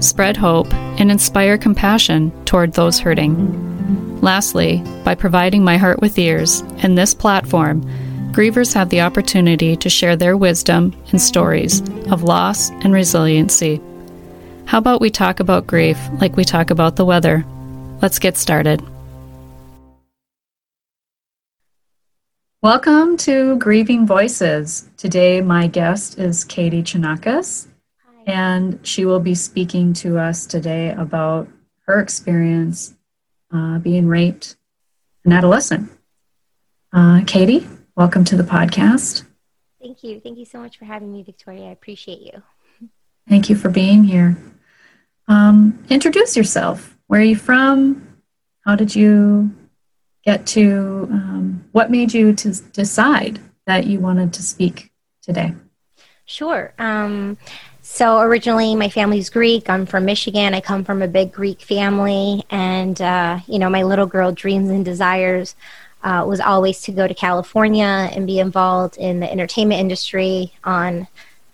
spread hope, and inspire compassion toward those hurting. Lastly, by providing my heart with ears and this platform, grievers have the opportunity to share their wisdom and stories of loss and resiliency. How about we talk about grief like we talk about the weather? Let's get started. Welcome to Grieving Voices. Today, my guest is Katie Chonacas, and she will be speaking to us today about her experience uh, being raped an adolescent. Uh, Katie, welcome to the podcast. Thank you. Thank you so much for having me, Victoria. I appreciate you. Thank you for being here. Um, introduce yourself. Where are you from? How did you get to? Um, what made you to decide that you wanted to speak today? Sure. Um, so originally, my family's Greek. I'm from Michigan. I come from a big Greek family, and uh, you know, my little girl dreams and desires uh, was always to go to California and be involved in the entertainment industry on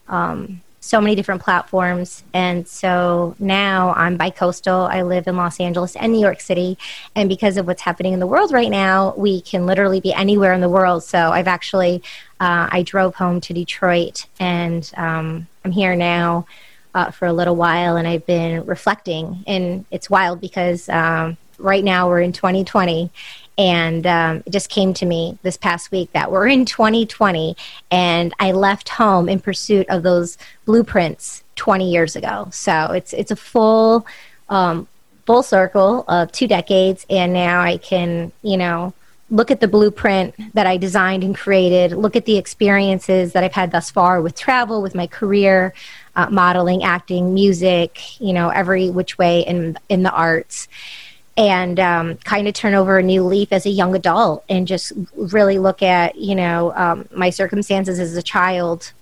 um, so many different platforms. And so now I'm bi-coastal. I live in Los Angeles and New York City. And because of what's happening in the world right now, we can literally be anywhere in the world. So I've actually, uh, I drove home to Detroit and um, I'm here now uh, for a little while and I've been reflecting. And it's wild because um, right now we're in 2020 and um, it just came to me this past week that we're in 2020 and i left home in pursuit of those blueprints 20 years ago so it's it's a full um, full circle of two decades and now i can you know look at the blueprint that i designed and created look at the experiences that i've had thus far with travel with my career uh, modeling acting music you know every which way in in the arts. And um, kind of turn over a new leaf as a young adult and just really look at you know um, my circumstances as a child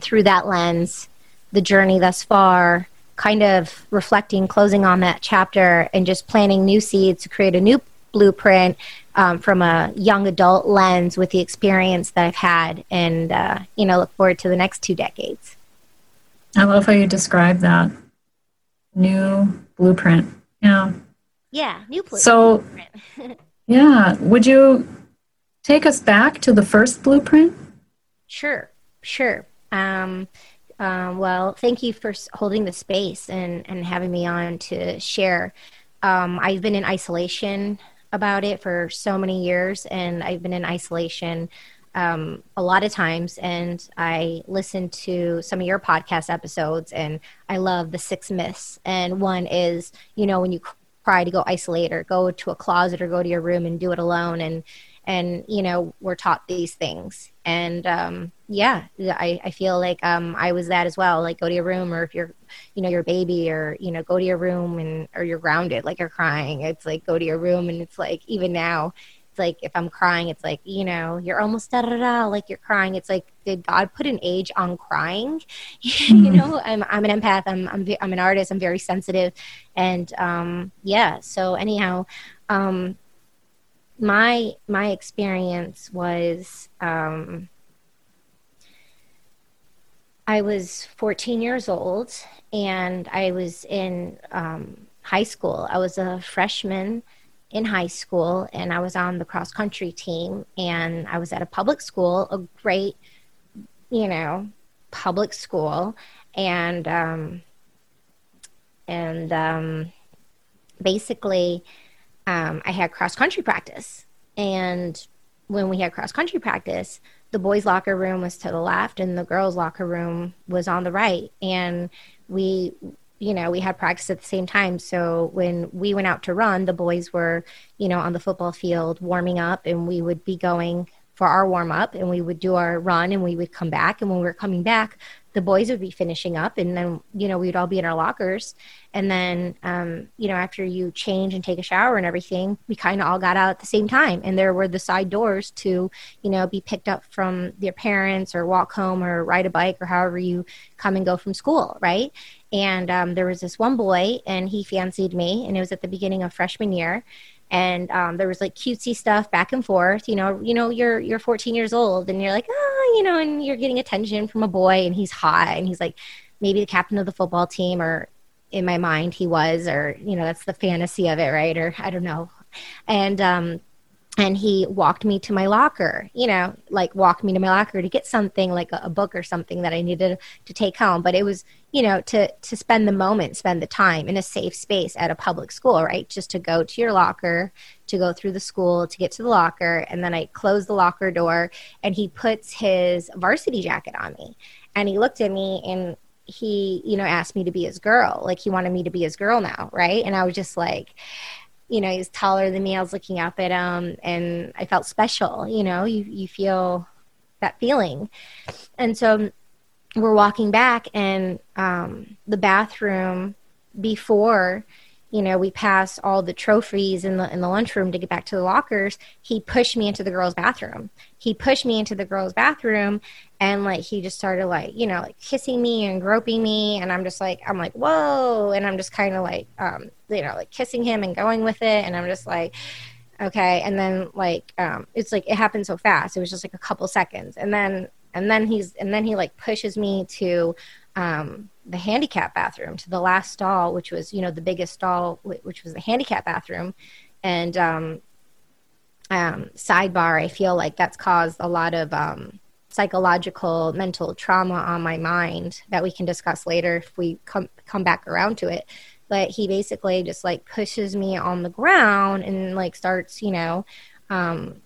through that lens the journey thus far kind of reflecting closing on that chapter and just planting new seeds to create a new blueprint um, from a young adult lens with the experience that i've had and uh, you know look forward to the next two decades i love how you describe that new blueprint yeah yeah, new blueprint. So, yeah, would you take us back to the first blueprint? Sure, sure. Um, um, well, thank you for holding the space and, and having me on to share. Um, I've been in isolation about it for so many years, and I've been in isolation um, a lot of times. And I listened to some of your podcast episodes, and I love the six myths. And one is, you know, when you cry to go isolate or go to a closet or go to your room and do it alone and and you know we're taught these things and um, yeah I, I feel like um, i was that as well like go to your room or if you're you know your baby or you know go to your room and or you're grounded like you're crying it's like go to your room and it's like even now it's like if I'm crying, it's like, you know, you're almost da da da, like you're crying. It's like, did God put an age on crying? Mm-hmm. you know, I'm, I'm an empath. I'm, I'm, I'm an artist. I'm very sensitive. And um, yeah, so anyhow, um, my, my experience was, um, I was 14 years old and I was in um, high school. I was a freshman in high school and I was on the cross country team and I was at a public school, a great, you know, public school. And, um, and, um, basically, um, I had cross country practice. And when we had cross country practice, the boys' locker room was to the left and the girls' locker room was on the right. And we you know, we had practice at the same time. So when we went out to run, the boys were, you know, on the football field warming up and we would be going for our warm up and we would do our run and we would come back and when we were coming back the boys would be finishing up and then you know we'd all be in our lockers. And then um, you know after you change and take a shower and everything we kind of all got out at the same time. And there were the side doors to you know be picked up from their parents or walk home or ride a bike or however you come and go from school right? And um, there was this one boy and he fancied me and it was at the beginning of freshman year and um, there was like cutesy stuff back and forth. You know, you know, you're you're 14 years old, and you're like, oh, you know, and you're getting attention from a boy, and he's hot, and he's like maybe the captain of the football team, or in my mind he was, or you know, that's the fantasy of it, right? Or I don't know, and um, and he walked me to my locker you know like walked me to my locker to get something like a, a, book or something that i needed to take home. But it was you know to to spend the moment spend the time in a safe space at a public school right? Just to go to your locker to go through the school to get to the locker. And then i close the locker door and he puts his varsity jacket on me. And he looked at me and he you know asked me to be his girl. Like he wanted me to be his girl now right? And i was just like you know, he was taller than me. I was looking up at him and I felt special, you know, you, you feel that feeling. And so we're walking back and um, the bathroom before you know, we passed all the trophies in the in the lunchroom to get back to the lockers. He pushed me into the girls' bathroom. He pushed me into the girls' bathroom, and like he just started like you know like kissing me and groping me, and I'm just like I'm like whoa, and I'm just kind of like um you know like kissing him and going with it, and I'm just like okay, and then like um it's like it happened so fast. It was just like a couple seconds, and then and then he's and then he like pushes me to um the handicap bathroom to the last stall, which was you know the biggest stall, which was the handicap bathroom, and um, um, sidebar. I feel like that's caused a lot of um, psychological, mental trauma on my mind that we can discuss later if we come come back around to it. But he basically just like pushes me on the ground and like starts, you know, um,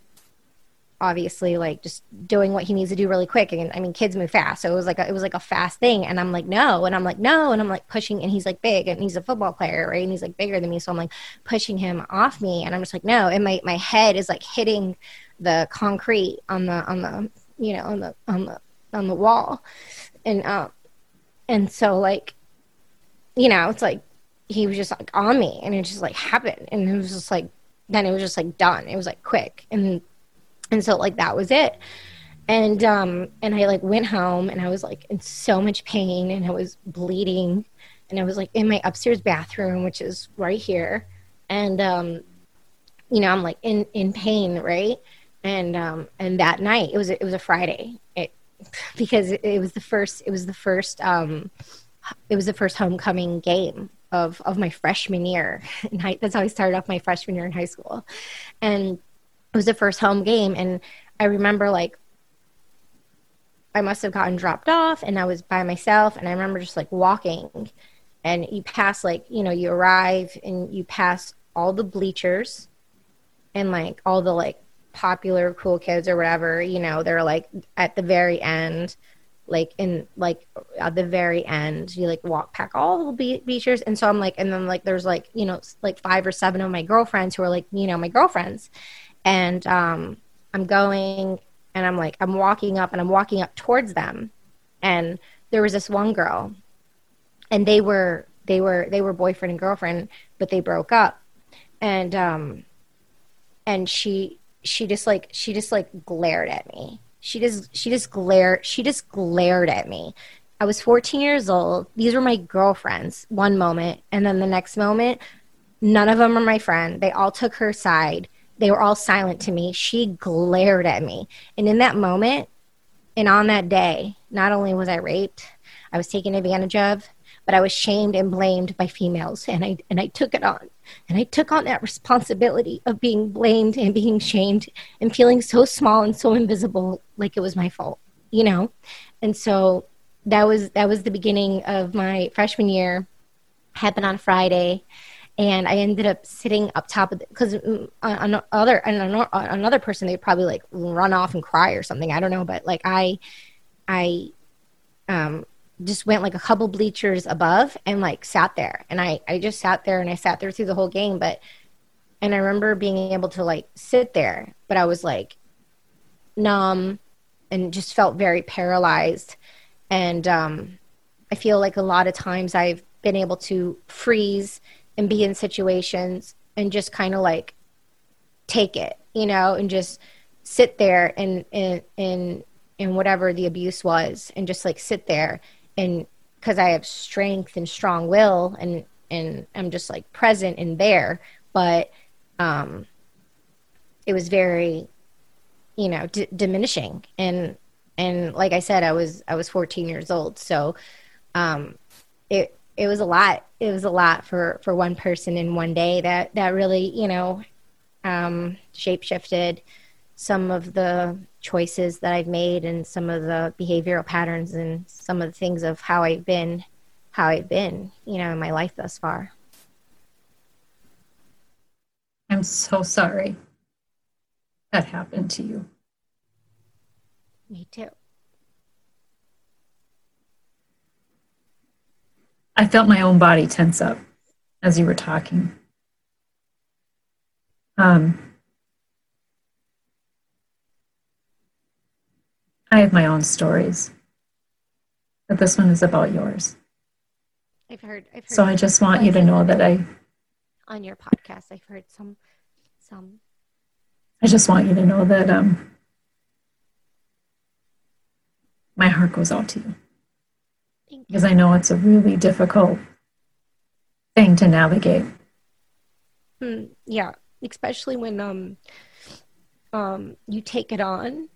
obviously like just doing what he needs to do really quick and i mean kids move fast so it was like a, it was like a fast thing and i'm like no and i'm like no and i'm like pushing and he's like big and he's a football player right and he's like bigger than me so i'm like pushing him off me and i'm just like no and my my head is like hitting the concrete on the on the you know on the on the on the wall and um and so like you know it's like he was just like on me and it just like happened and it was just like then it was just like done it was like quick and and so like that was it. And um and i like went home and i was like in so much pain and i was bleeding. And i was like in my upstairs bathroom which is right here. And um you know i'm like in in pain right? And um and that night it was it was a friday. It because it, was the first it was the first um it was the first homecoming game of of my freshman year. And that's how i started off my freshman year in high school. And it was the first home game and i remember like i must have gotten dropped off and i was by myself and i remember just like walking. And you pass like you know you arrive and you pass all the bleachers and like all the like popular cool kids or whatever you know they're like at the very end like in like at the very end you like walk pack all the bleachers and so i'm like and then like there's like you know like five or seven of my girlfriends who are like you know my girlfriends and um, I'm going and I'm like, I'm walking up and I'm walking up towards them. And there was this one girl and they were, they were, they were boyfriend and girlfriend, but they broke up. And, um, and she, she just like, she just like glared at me. She just, she just glared, she just glared at me. I was 14 years old. These were my girlfriends one moment. And then the next moment, none of them are my friend. They all took her side they were all silent to me. She glared at me. And in that moment, and on that day, not only was I raped, I was taken advantage of, but I was shamed and blamed by females. And I, and I took it on. And I took on that responsibility of being blamed and being shamed and feeling so small and so invisible, like it was my fault, you know? And so that was, that was the beginning of my freshman year, happened on Friday and I ended up sitting up top of because another and another person they'd probably like run off and cry or something. I don't know, but like I, I, um, just went like a couple bleachers above and like sat there, and I I just sat there and I sat there through the whole game, but and I remember being able to like sit there, but I was like numb and just felt very paralyzed. And um, I feel like a lot of times I've been able to freeze and be in situations and just kind of like take it, you know, and just sit there and and and whatever the abuse was and just like sit there and because I have strength and strong will and and I'm just like present and there but um it was very you know d- diminishing. And and like I said I was I was 14 years old so um it it was a lot it was a lot for for one person in one day that that really you know um shape shifted some of the choices that I've made and some of the behavioral patterns and some of the things of how I've been how I've been, you know, in my life thus far. I'm so sorry that happened to you. Me too. I felt my own body tense up as you were talking. Um, I have my own stories, but this one is about yours. I've heard. I've heard so I just want you to know that I. On your podcast, I've heard some, some. I just want you to know that um, my heart goes out to you. you. Because I know it's a really difficult thing to navigate. Mm, yeah, especially when um, um, you take it on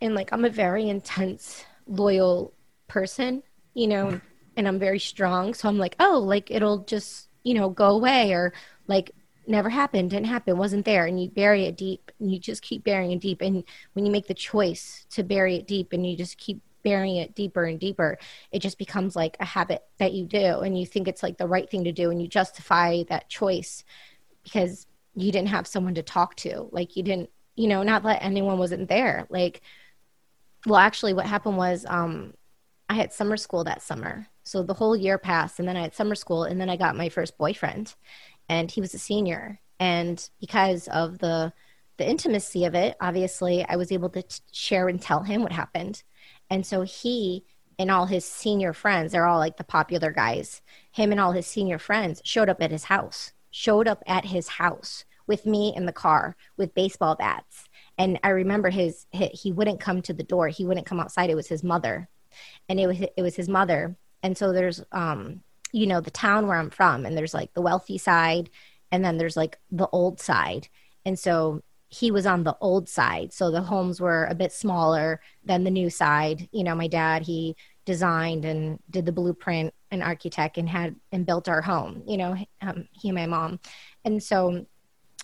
and like I'm a very intense, loyal person, you know, and I'm very strong. So I'm like, oh, like it'll just, you know, go away or like never happened, didn't happen, wasn't there. And you bury it deep and you just keep burying it deep. And when you make the choice to bury it deep and you just keep burying it deeper and deeper, it just becomes like a habit that you do. And you think it's like the right thing to do. And you justify that choice because you didn't have someone to talk to. Like you didn't, you know, not that anyone wasn't there. Like, well, actually, what happened was um, I had summer school that summer. So the whole year passed, and then I had summer school, and then I got my first boyfriend, and he was a senior. And because of the the intimacy of it, obviously, I was able to t- share and tell him what happened. And so he and all his senior friends, they're all like the popular guys. Him and all his senior friends showed up at his house, showed up at his house with me in the car with baseball bats and I remember his, he wouldn't come to the door. He wouldn't come outside. It was his mother, and it was it was his mother. And so there's um you know the town where I'm from, and there's like the wealthy side, and then there's like the old side. And so he was on the old side. So the homes were a bit smaller than the new side. You know, my dad, he designed and did the blueprint and architect and had and built our home, you know, um, he and my mom. And so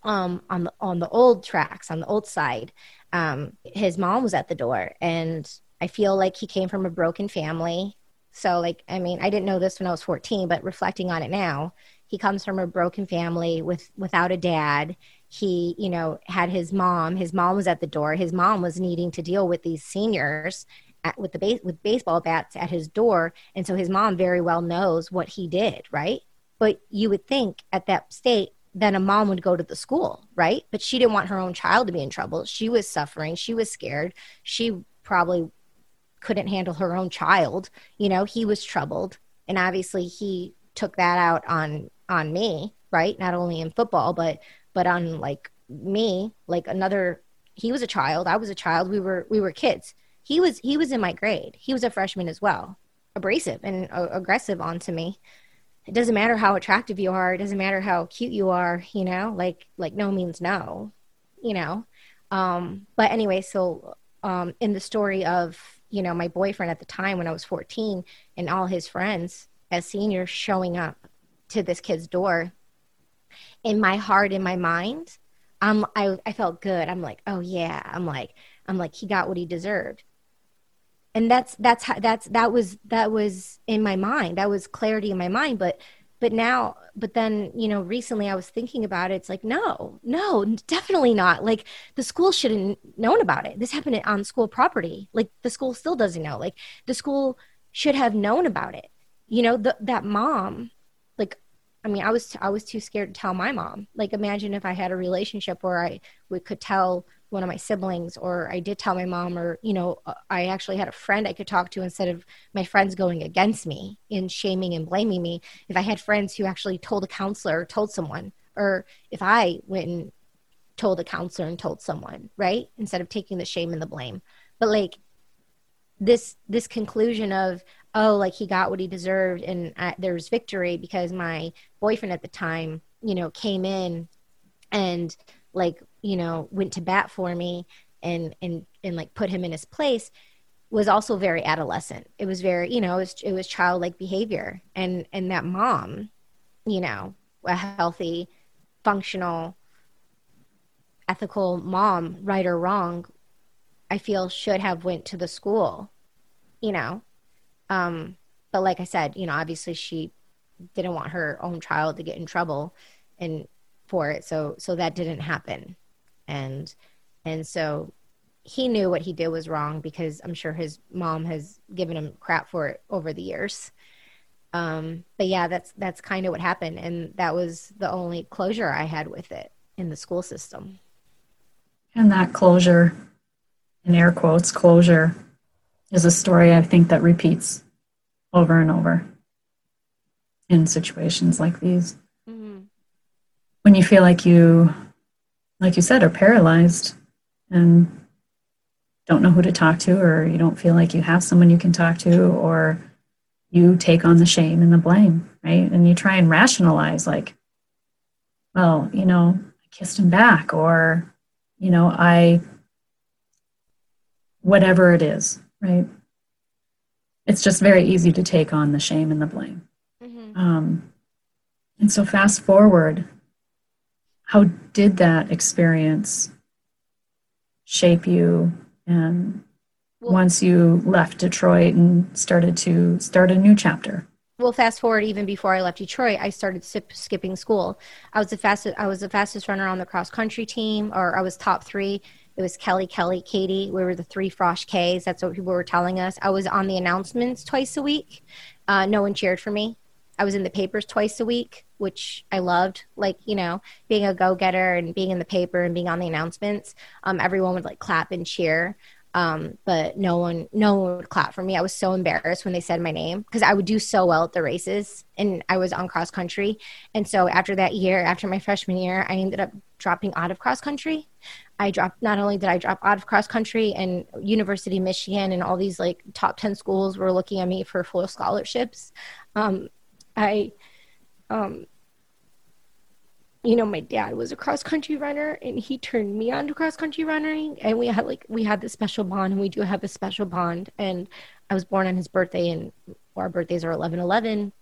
um, on the on the old tracks on the old side um, his mom was at the door and i feel like he came from a broken family so like i mean i didn't know this when i was 14 but reflecting on it now he comes from a broken family with without a dad he you know had his mom his mom was at the door his mom was needing to deal with these seniors at, with the base with baseball bats at his door and so his mom very well knows what he did right but you would think at that state then a mom would go to the school, right? But she didn't want her own child to be in trouble. She was suffering. She was scared. She probably couldn't handle her own child. You know, he was troubled. And obviously he took that out on on me, right? Not only in football, but but on like me, like another he was a child, I was a child, we were we were kids. He was he was in my grade. He was a freshman as well. Abrasive and uh, aggressive onto me it doesn't matter how attractive you are it doesn't matter how cute you are you know like like no means no you know um but anyway so um in the story of you know my boyfriend at the time when i was 14 and all his friends as seniors showing up to this kid's door in my heart in my mind um i i felt good. I'm like oh yeah. I'm like i'm like he got what he deserved. And that's that's how that's that was that was in my mind. That was clarity in my mind. But but now but then you know recently i was thinking about it. It's like no no definitely not. Like the school shouldn't known about it. This happened on school property. Like the school still doesn't know. Like the school should have known about it. You know the, that mom i mean i was i was too scared to tell my mom. Like imagine if i had a relationship where i could tell one of my siblings or I did tell my mom or you know uh, I actually had a friend I could talk to instead of my friends going against me in shaming and blaming me. If I had friends who actually told a counselor or told someone or if I went and told a counselor and told someone right? Instead of taking the shame and the blame. But like this this conclusion of oh like he got what he deserved and uh, there's victory because my boyfriend at the time you know came in and like you know went to bat for me and and and like put him in his place was also very adolescent. It was very you know it was, it was childlike behavior. And and that mom you know a healthy functional ethical mom right or wrong i feel should have went to the school you know um but like i said you know obviously she didn't want her own child to get in trouble and for it. So so that didn't happen. And and so he knew what he did was wrong because i'm sure his mom has given him crap for it over the years. Um but yeah that's that's kind of what happened. And that was the only closure i had with it in the school system. And that closure in air quotes closure is a story i think that repeats over and over in situations like these mm-hmm. when you feel like you, like you said, are paralyzed and don't know who to talk to, or you don't feel like you have someone you can talk to, or you take on the shame and the blame, right? And you try and rationalize, like, well, you know, I kissed him back, or, you know, I, whatever it is, right? It's just very easy to take on the shame and the blame. Mm-hmm. Um, and so, fast forward how did that experience shape you and well, once you left detroit and started to start a new chapter well fast forward even before i left detroit i started sip, skipping school i was the fastest i was the fastest runner on the cross country team or i was top three it was kelly kelly katie we were the three frosh k's that's what people were telling us i was on the announcements twice a week uh, no one cheered for me I was in the papers twice a week, which I loved. Like, you know, being a go getter and being in the paper and being on the announcements. Um, everyone would like clap and cheer. Um, but no one, no one would clap for me. I was so embarrassed when they said my name because I would do so well at the races and I was on cross country. And so after that year, after my freshman year, I ended up dropping out of cross country. I dropped, not only did I drop out of cross country and University of Michigan and all these like top 10 schools were looking at me for full scholarships. Um, I, um, you know, my dad was a cross country runner and he turned me on to cross country running. And we had like, we had this special bond and we do have a special bond. And I was born on his birthday and our birthdays are 11 11.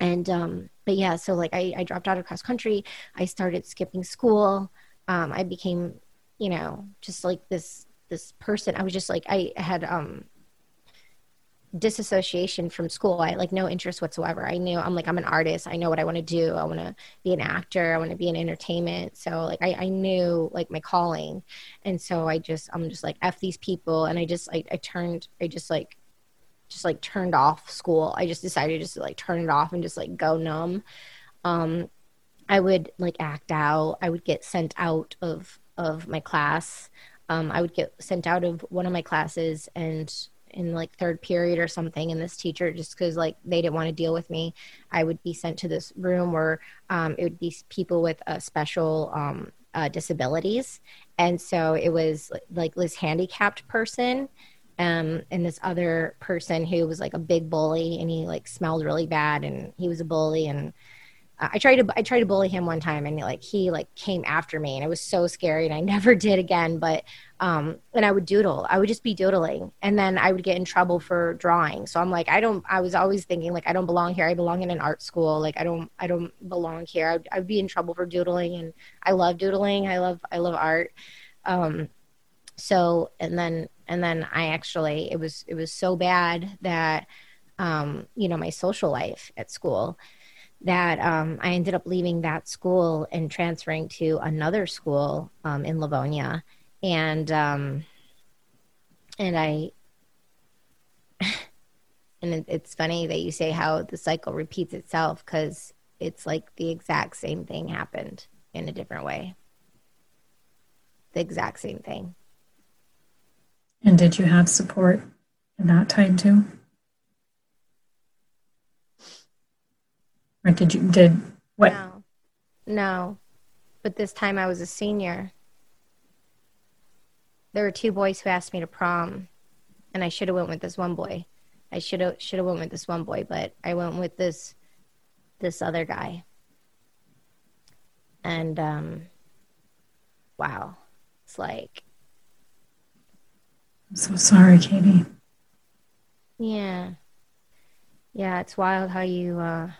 And, um, but yeah, so like I, I dropped out of cross country. I started skipping school. Um, I became, you know, just like this, this person. I was just like, I had, um, disassociation from school. I like no interest whatsoever. I knew I'm like I'm an artist. I know what I want to do. I want to be an actor. I want to be in entertainment. So like I, I knew like my calling, and so I just I'm just like f these people, and I just like I turned I just like just like turned off school. I just decided just to like turn it off and just like go numb. Um, I would like act out. I would get sent out of of my class. Um, I would get sent out of one of my classes and in like third period or something and this teacher just because like they didn't want to deal with me i would be sent to this room where um, it would be people with a special um, uh, disabilities and so it was like this handicapped person um, and this other person who was like a big bully and he like smelled really bad and he was a bully and I tried to I tried to bully him one time and like he like came after me and it was so scary and I never did again but um and I would doodle. I would just be doodling and then I would get in trouble for drawing. So I'm like I don't I was always thinking like I don't belong here. I belong in an art school. Like I don't I don't belong here. I'd, I'd be in trouble for doodling and I love doodling. I love I love art. Um so and then and then I actually it was it was so bad that um you know my social life at school that um, I ended up leaving that school and transferring to another school um, in Livonia, and um, and I and it, it's funny that you say how the cycle repeats itself because it's like the exact same thing happened in a different way. the exact same thing. And did you have support in that time too? Or did you did what? No. No. But this time I was a senior. There were two boys who asked me to prom and I should have went with this one boy. I should have should have went with this one boy, but I went with this this other guy. And um wow. It's like so sorry, Katie. Yeah. Yeah, it's wild how you uh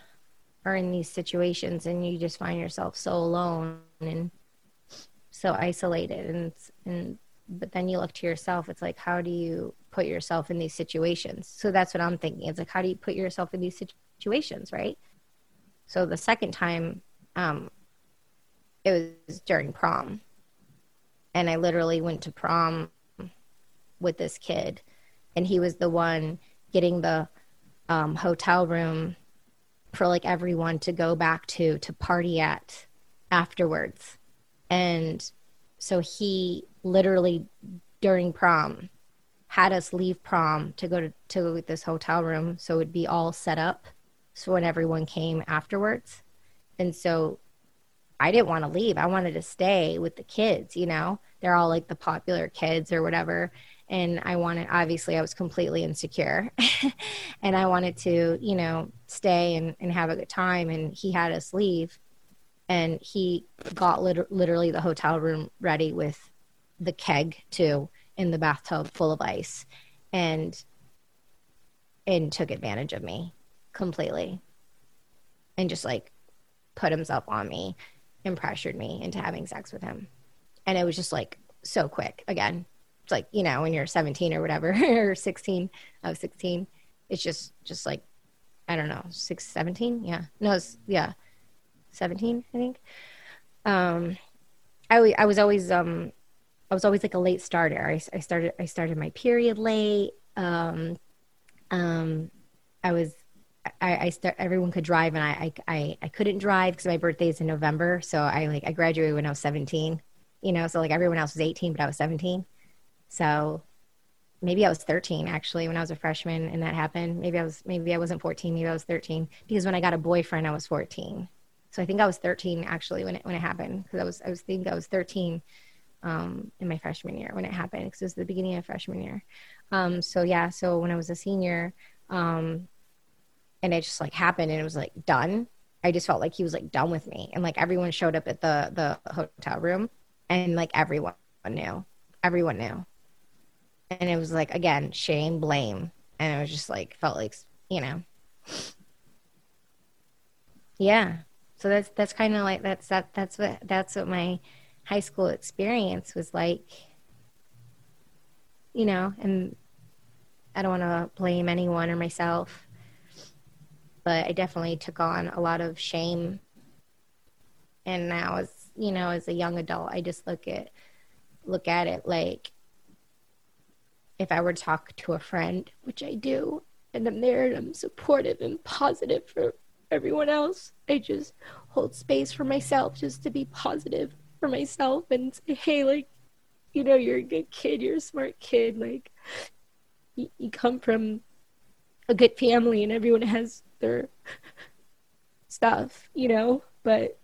are in these situations and you just find yourself so alone and so isolated and and but then you look to yourself it's like how do you put yourself in these situations so that's what i'm thinking it's like how do you put yourself in these situations right so the second time um it was during prom and i literally went to prom with this kid and he was the one getting the um, hotel room for like everyone to go back to to party at afterwards. And so he literally during prom had us leave prom to go to, to this hotel room so it would be all set up so when everyone came afterwards. And so i didn't want to leave. I wanted to stay with the kids you know? They're all like the popular kids or whatever and i wanted obviously i was completely insecure and i wanted to you know stay and, and have a good time and he had us leave and he got lit- literally the hotel room ready with the keg too in the bathtub full of ice and and took advantage of me completely and just like put himself on me and pressured me into having sex with him and it was just like so quick again like you know when you're 17 or whatever or 16 i was 16 it's just just like i don't know 6 17 yeah no it's yeah 17 i think um I, I was always um I was always like a late starter. I, I started I started my period late. Um, um, I was I, I start everyone could drive and I I, I couldn't drive because my birthday is in November. So I like I graduated when I was 17. You know, so like everyone else was 18, but I was 17. So maybe I was 13 actually when I was a freshman and that happened. Maybe I was maybe I wasn't 14, maybe I was 13 because when I got a boyfriend I was 14. So I think I was 13 actually when it when it happened because I was I was thinking I was 13 um, in my freshman year when it happened because it was the beginning of freshman year. Um, so yeah, so when I was a senior, um, and it just like happened and it was like done. I just felt like he was like done with me, and like everyone showed up at the the hotel room, and like everyone knew, everyone knew, and it was like again shame, blame, and it was just like felt like you know, yeah. So that's that's kind of like that's that that's what that's what my high school experience was like, you know, and I don't want to blame anyone or myself, but I definitely took on a lot of shame. And now, as you know, as a young adult, I just look at look at it like if I were to talk to a friend, which I do, and I'm there and I'm supportive and positive for everyone else. I just hold space for myself just to be positive for myself and say, hey, like, you know, you're a good kid, you're a smart kid, like, you, you come from a good family and everyone has their stuff, you know, but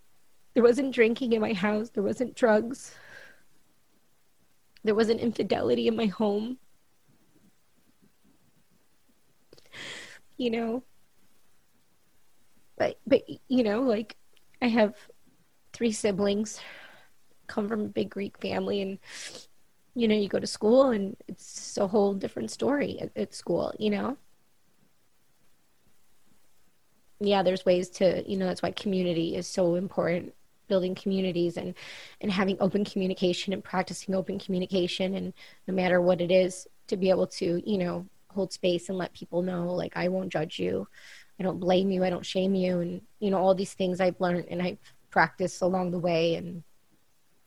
there wasn't drinking in my house, there wasn't drugs, there wasn't infidelity in my home. You know, but but you know, like I have three siblings come from a big Greek family and you know, you go to school and it's a whole different story at, at school, you know? Yeah, there's ways to, you know, that's why community is so important building communities and and having open communication and practicing open communication and no matter what it is to be able to you know hold space and let people know like i won't judge you i don't blame you i don't shame you and you know all these things i've learned and i've practiced along the way and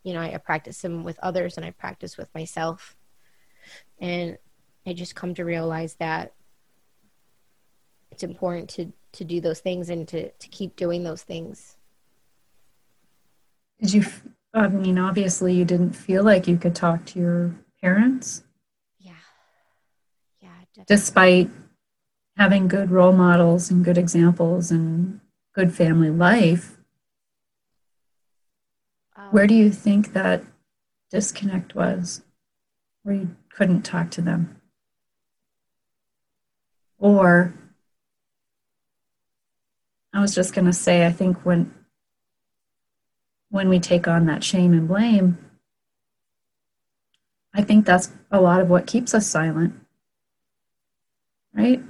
you know, I, I practice them with others and I practice with myself. And I just come to realize that it's important to, to do those things and to, to keep doing those things. Did you I mean, obviously, you didn't feel like you could talk to your parents. Yeah. Yeah. Definitely. Despite having good role models and good examples and good family life, um, where do you think that disconnect was? Where you couldn't talk to them? Or, I was just going to say, I think when when we take on that shame and blame, I think that's a lot of what keeps us silent. Right?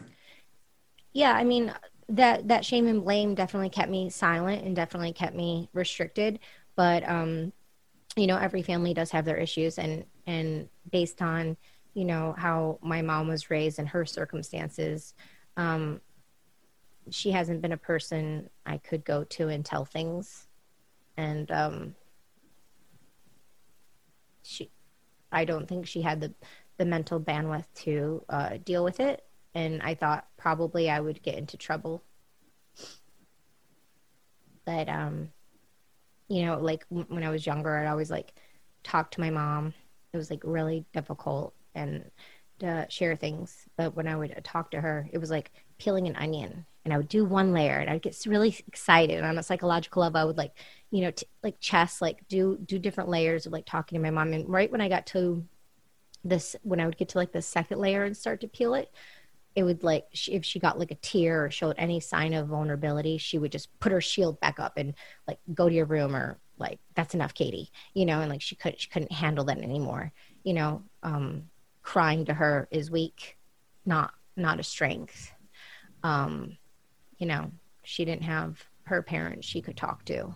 Yeah, I mean that that shame and blame definitely kept me silent and definitely kept me restricted, but um you know, every family does have their issues and and based on, you know, how my mom was raised and her circumstances, um she hasn't been a person I could go to and tell things and um, she, I don't think she had the the mental bandwidth to uh, deal with it, and I thought probably I would get into trouble. But um, you know, like when I was younger, I'd always like talk to my mom. It was like really difficult and to share things. But when I would talk to her, it was like peeling an onion and I would do one layer and I'd get really excited. And on a psychological level, I would like, you know, t- like chess, like do, do different layers of like talking to my mom. And right when I got to this, when I would get to like the second layer and start to peel it, it would like, if she got like a tear or showed any sign of vulnerability, she would just put her shield back up and like go to your room or like, that's enough, Katie, you know, and like she could, she couldn't handle that anymore. You know, um, crying to her is weak, not, not a strength. Um, you know, she didn't have her parents she could talk to,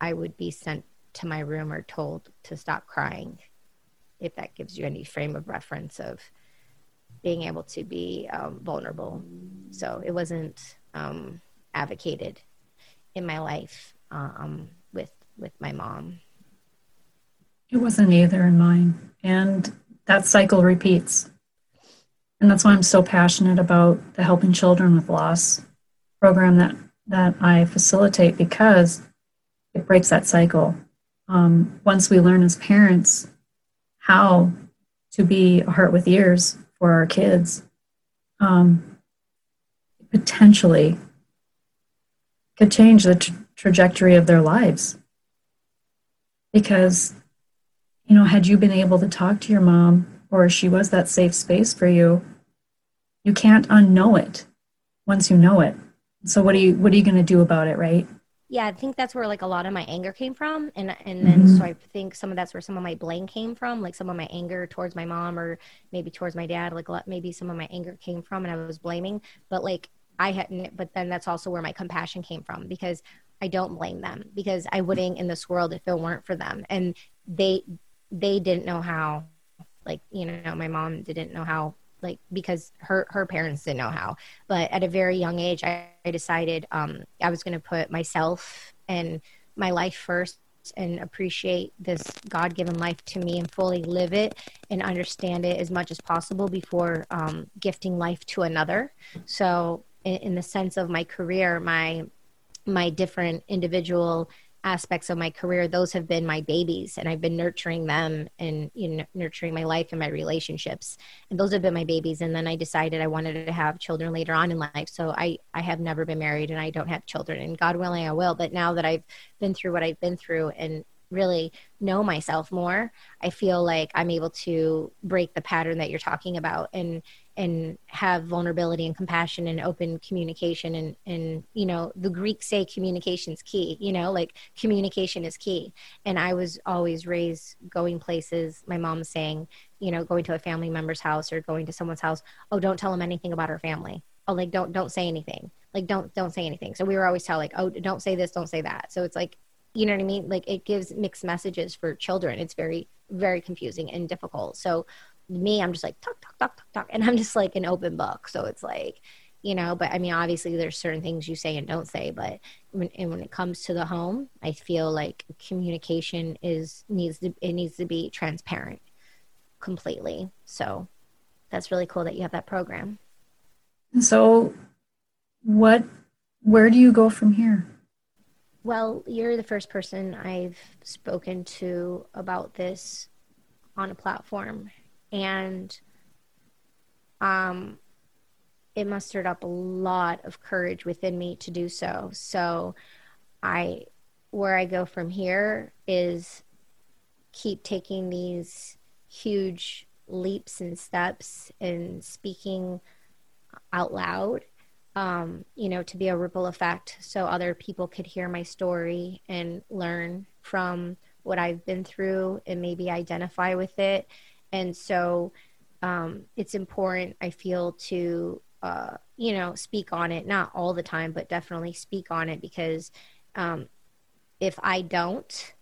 I would be sent to my room or told to stop crying, if that gives you any frame of reference of being able to be um, vulnerable. So it wasn't um, advocated in my life um, with with my mom. It wasn't either in mine, and that cycle repeats. And that's why I'm so passionate about the helping children with loss program that that I facilitate because it breaks that cycle. Um, once we learn as parents how to be a heart with ears for our kids, um, potentially could change the tra- trajectory of their lives. Because, you know, had you been able to talk to your mom or she was that safe space for you, you can't unknow it once you know it. So what are you what are you going to do about it, right? Yeah, I think that's where like a lot of my anger came from, and and then mm-hmm. so I think some of that's where some of my blame came from, like some of my anger towards my mom or maybe towards my dad, like maybe some of my anger came from, and I was blaming, but like I hadn't, but then that's also where my compassion came from because I don't blame them because I wouldn't in this world if it weren't for them, and they they didn't know how, like you know, my mom didn't know how like because her her parents didn't know how. But at a very young age i, I decided um, i was going to put myself and my life first and appreciate this god-given life to me and fully live it and understand it as much as possible before um, gifting life to another. So in, in the sense of my career my my different individual aspects of my career those have been my babies and i've been nurturing them and you know nurturing my life and my relationships. And those have been my babies and then i decided i wanted to have children later on in life. So i i have never been married and i don't have children and god willing i will. But now that i've been through what i've been through and really know myself more i feel like i'm able to break the pattern that you're talking about. And and have vulnerability and compassion and open communication and and you know the greeks say communication is key you know like communication is key. And i was always raised going places. My mom saying you know going to a family member's house or going to someone's house oh don't tell them anything about our family. Oh like don't don't say anything. Like don't don't say anything. So we were always tell like oh don't say this don't say that. So it's like you know what i mean? Like it gives mixed messages for children. It's very very confusing and difficult. So me, I'm just like talk, talk, talk, talk, talk, and I'm just like an open book. So it's like, you know, but I mean, obviously, there's certain things you say and don't say, but when and when it comes to the home, I feel like communication is needs to it needs to be transparent completely. So that's really cool that you have that program. So, what, where do you go from here? well, you're the first person I've spoken to about this on a platform, and um, it mustered up a lot of courage within me to do so. So, I, where I go from here is keep taking these huge leaps and steps and speaking out loud um, you know, to be a ripple effect so other people could hear my story and learn from what I've been through and maybe identify with it. And so um, it's important, I feel, to, uh, you know, speak on it, not all the time, but definitely speak on it because um, if I don't,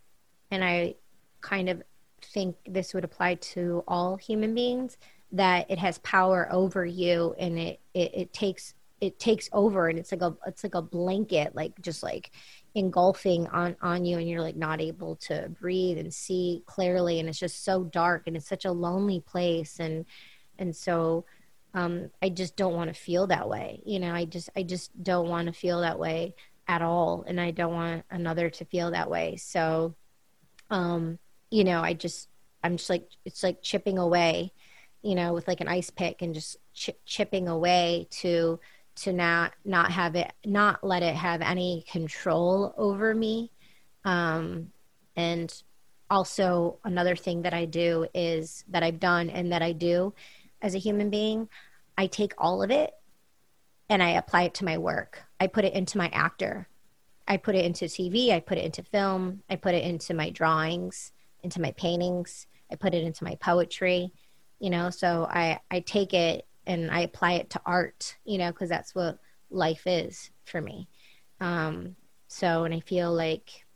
and I kind of think this would apply to all human beings, that it has power over you and it, it, it takes it takes over and it's like a it's like a blanket like just like engulfing on on you and you're like not able to breathe and see clearly and it's just so dark and it's such a lonely place. And and so um I just don't want to feel that way you know I just I just don't want to feel that way at all and I don't want another to feel that way. So um you know I just I'm just like it's like chipping away you know with like an ice pick and just ch- chipping away to to not not have it not let it have any control over me. Um, and also another thing that i do is that i've done and that i do as a human being i take all of it and i apply it to my work. I put it into my actor. I put it into tv i put it into film. I put it into my drawings into my paintings. I put it into my poetry you know so i i take it and I apply it to art, you know, because that's what life is for me. Um, so, and I feel like,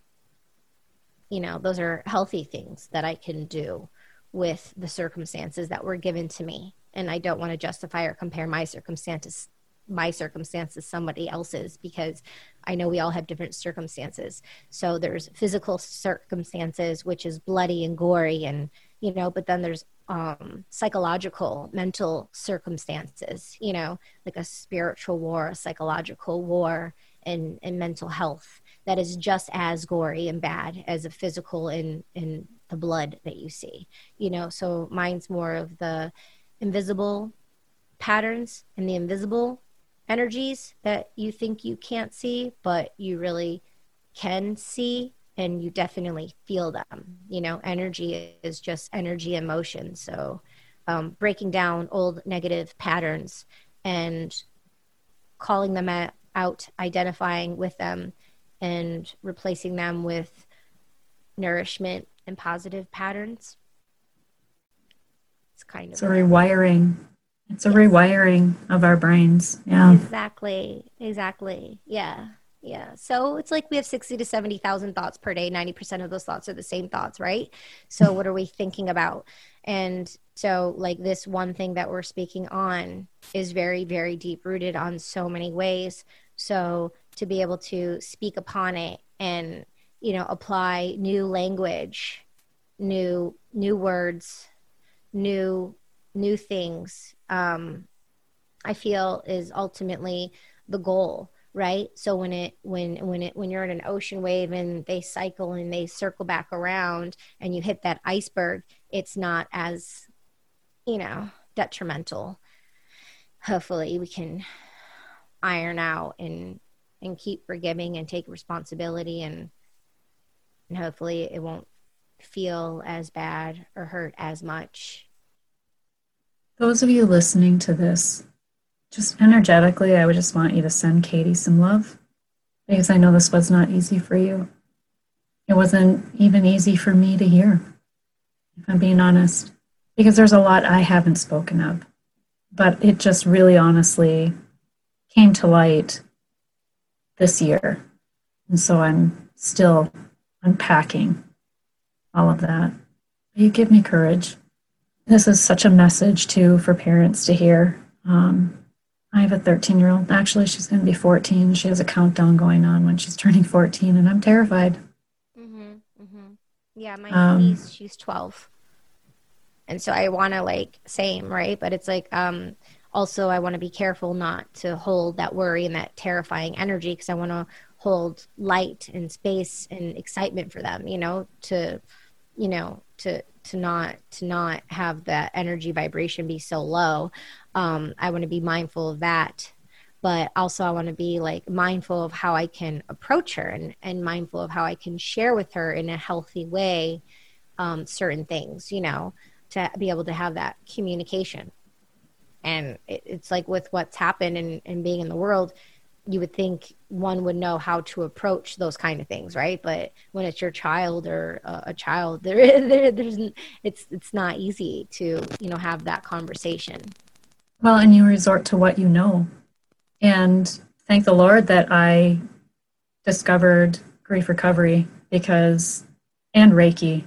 you know, those are healthy things that I can do with the circumstances that were given to me. And I don't want to justify or compare my circumstances my circumstances somebody else's because I know we all have different circumstances. So there's physical circumstances which is bloody and gory and you know, but then there's um, psychological, mental circumstances, you know, like a spiritual war, a psychological war, and, and mental health that is just as gory and bad as a physical and, and the blood that you see, you know. So mine's more of the invisible patterns and the invisible energies that you think you can't see, but you really can see and you definitely feel them. You know, energy is just energy emotion. So, um, breaking down old negative patterns and calling them out, identifying with them, and replacing them with nourishment and positive patterns. It's kind of it's a rewiring. It's a yes. rewiring of our brains. Yeah. Exactly. Exactly. Yeah. Yeah. So it's like we have 60 to 70,000 thoughts per day. 90% of those thoughts are the same thoughts, right? So what are we thinking about? And so, like, this one thing that we're speaking on is very, very deep rooted on so many ways. So, to be able to speak upon it and, you know, apply new language, new, new words, new, new things, um, I feel is ultimately the goal right? So when it when when it when you're in an ocean wave and they cycle and they circle back around and you hit that iceberg it's not as you know detrimental. Hopefully we can iron out and and keep forgiving and take responsibility and and hopefully it won't feel as bad or hurt as much. Those of you listening to this just energetically, I would just want you to send Katie some love because I know this was not easy for you. It wasn't even easy for me to hear, if I'm being honest, because there's a lot I haven't spoken of. But it just really honestly came to light this year. And so I'm still unpacking all of that. You give me courage. This is such a message, too, for parents to hear. Um, I have a 13 year old. Actually, she's going to be 14. She has a countdown going on when she's turning 14, and I'm terrified. Mm-hmm, mm-hmm. Yeah, my um, niece, she's 12. And so I want to like, same, right? But it's like, um, also I want to be careful not to hold that worry and that terrifying energy because I want to hold light and space and excitement for them, you know, to you know, to to not to not have that energy vibration be so low. Um, I want to be mindful of that but also I want to be like mindful of how I can approach her and, and mindful of how I can share with her in a healthy way um, certain things, you know, to be able to have that communication. And it, it's like with what's happened and, and being in the world, you would think one would know how to approach those kind of things, right? But when it's your child or a, a child, there, there, there's it's it's not easy to you know have that conversation. Well, and you resort to what you know and thank the Lord that I discovered grief recovery because, and Reiki,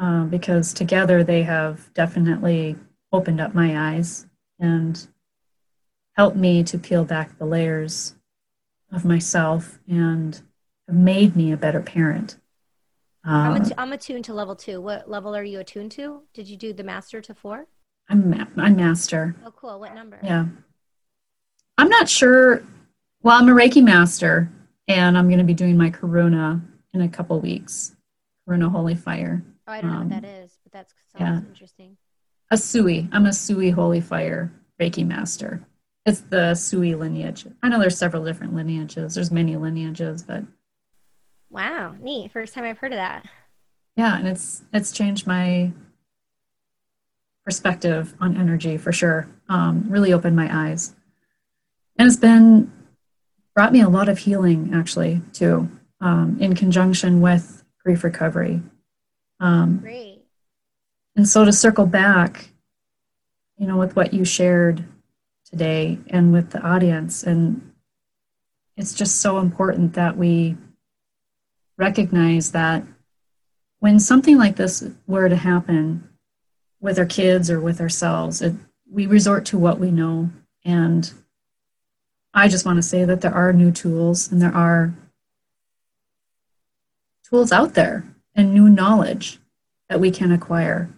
uh, because together they have definitely opened up my eyes and helped me to peel back the layers of myself and have made me a better parent. I'm, att- I'm attuned to level two. What level are you attuned to? Did you do the master to four? I'm ma- I'm master. Oh, cool. What number? Yeah, I'm not sure. Well, I'm a Reiki master, and I'm going to be doing my Karuna in a couple weeks. Karuna Holy Fire. Oh, I don't um, know what that um, but that's sounds yeah. interesting. Usui. I'm a Usui Holy Fire Reiki master. It's the Usui lineage. I know there's several different lineages. There's many lineages, but wow, neat. First time I've heard of that. Yeah, and it's it's changed my perspective on energy for sure. Um, really opened my eyes and it's been brought me a lot of healing actually too um, in conjunction with grief recovery um, great and so to circle back you know with what you shared today and with the audience. And it's just so important that we recognize that when something like this were to happen with our kids or with ourselves it, we resort to what we know. And I just want to say that there are new tools and there are tools out there and new knowledge that we can acquire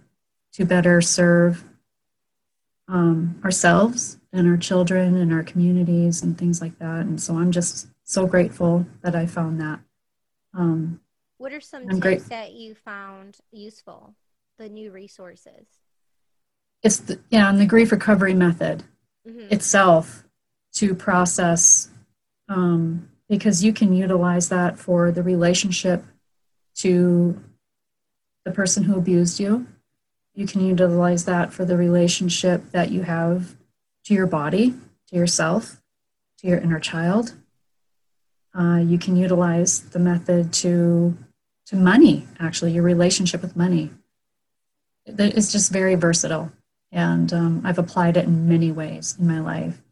to better serve um, ourselves and our children and our communities and things like that. And so I'm just so grateful that I found that. Um, what are some I'm tips great- that you found useful? The new resources. It's the, yeah, and the grief recovery method mm-hmm. itself to process um, because you can utilize that for the relationship to the person who abused you. You can utilize that for the relationship that you have to your body, to yourself, to your inner child. Uh, you can utilize the method to to money. Actually, your relationship with money. It's just very versatile, and um, I've applied it in many ways in my life.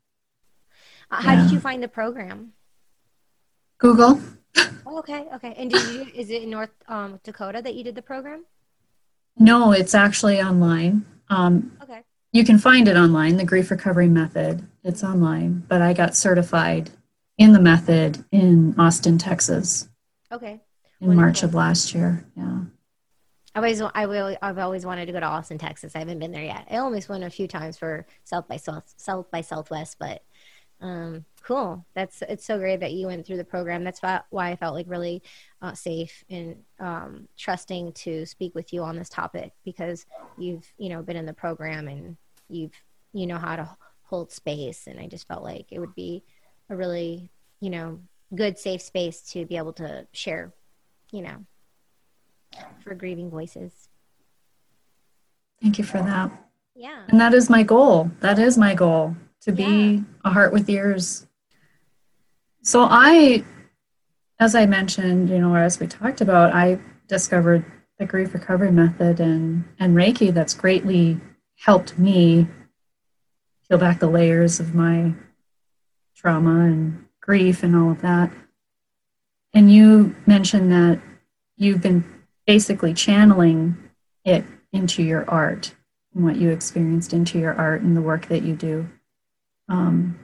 Uh, how yeah. did you find the program? Google. Oh, okay, okay. And did you? Is it in North um, Dakota that you did the program? No, it's actually online. Um, okay. You can find it online, the grief recovery method. It's online, but I got certified in the method in Austin, Texas. Okay. In Wonderful. March of last year. Yeah. I always, I will, I've always wanted to go to Austin, Texas. I haven't been there yet. I almost went a few times for South by South, South by Southwest, but um, cool. That's it's so great that you went through the program. That's why, why I felt like really uh, safe and um, trusting to speak with you on this topic because you've you know been in the program and you've you know how to hold space. And I just felt like it would be a really you know good safe space to be able to share. You know, for grieving voices. Thank you for that. Yeah. And that is my goal. That is my goal to be yeah. a heart with ears. So I, as I mentioned, you know, as we talked about, I discovered the grief recovery method and, and Reiki that's greatly helped me peel back the layers of my trauma and grief and all of that. And you mentioned that you've been basically channeling it into your art and what you experienced into your art and the work that you do. Um,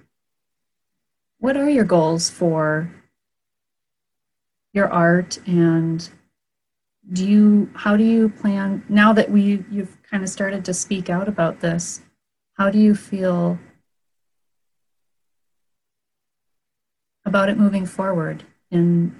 what are your goals for your art and do you how do you plan now that we you've kind of started to speak out about this how do you feel about it moving forward? And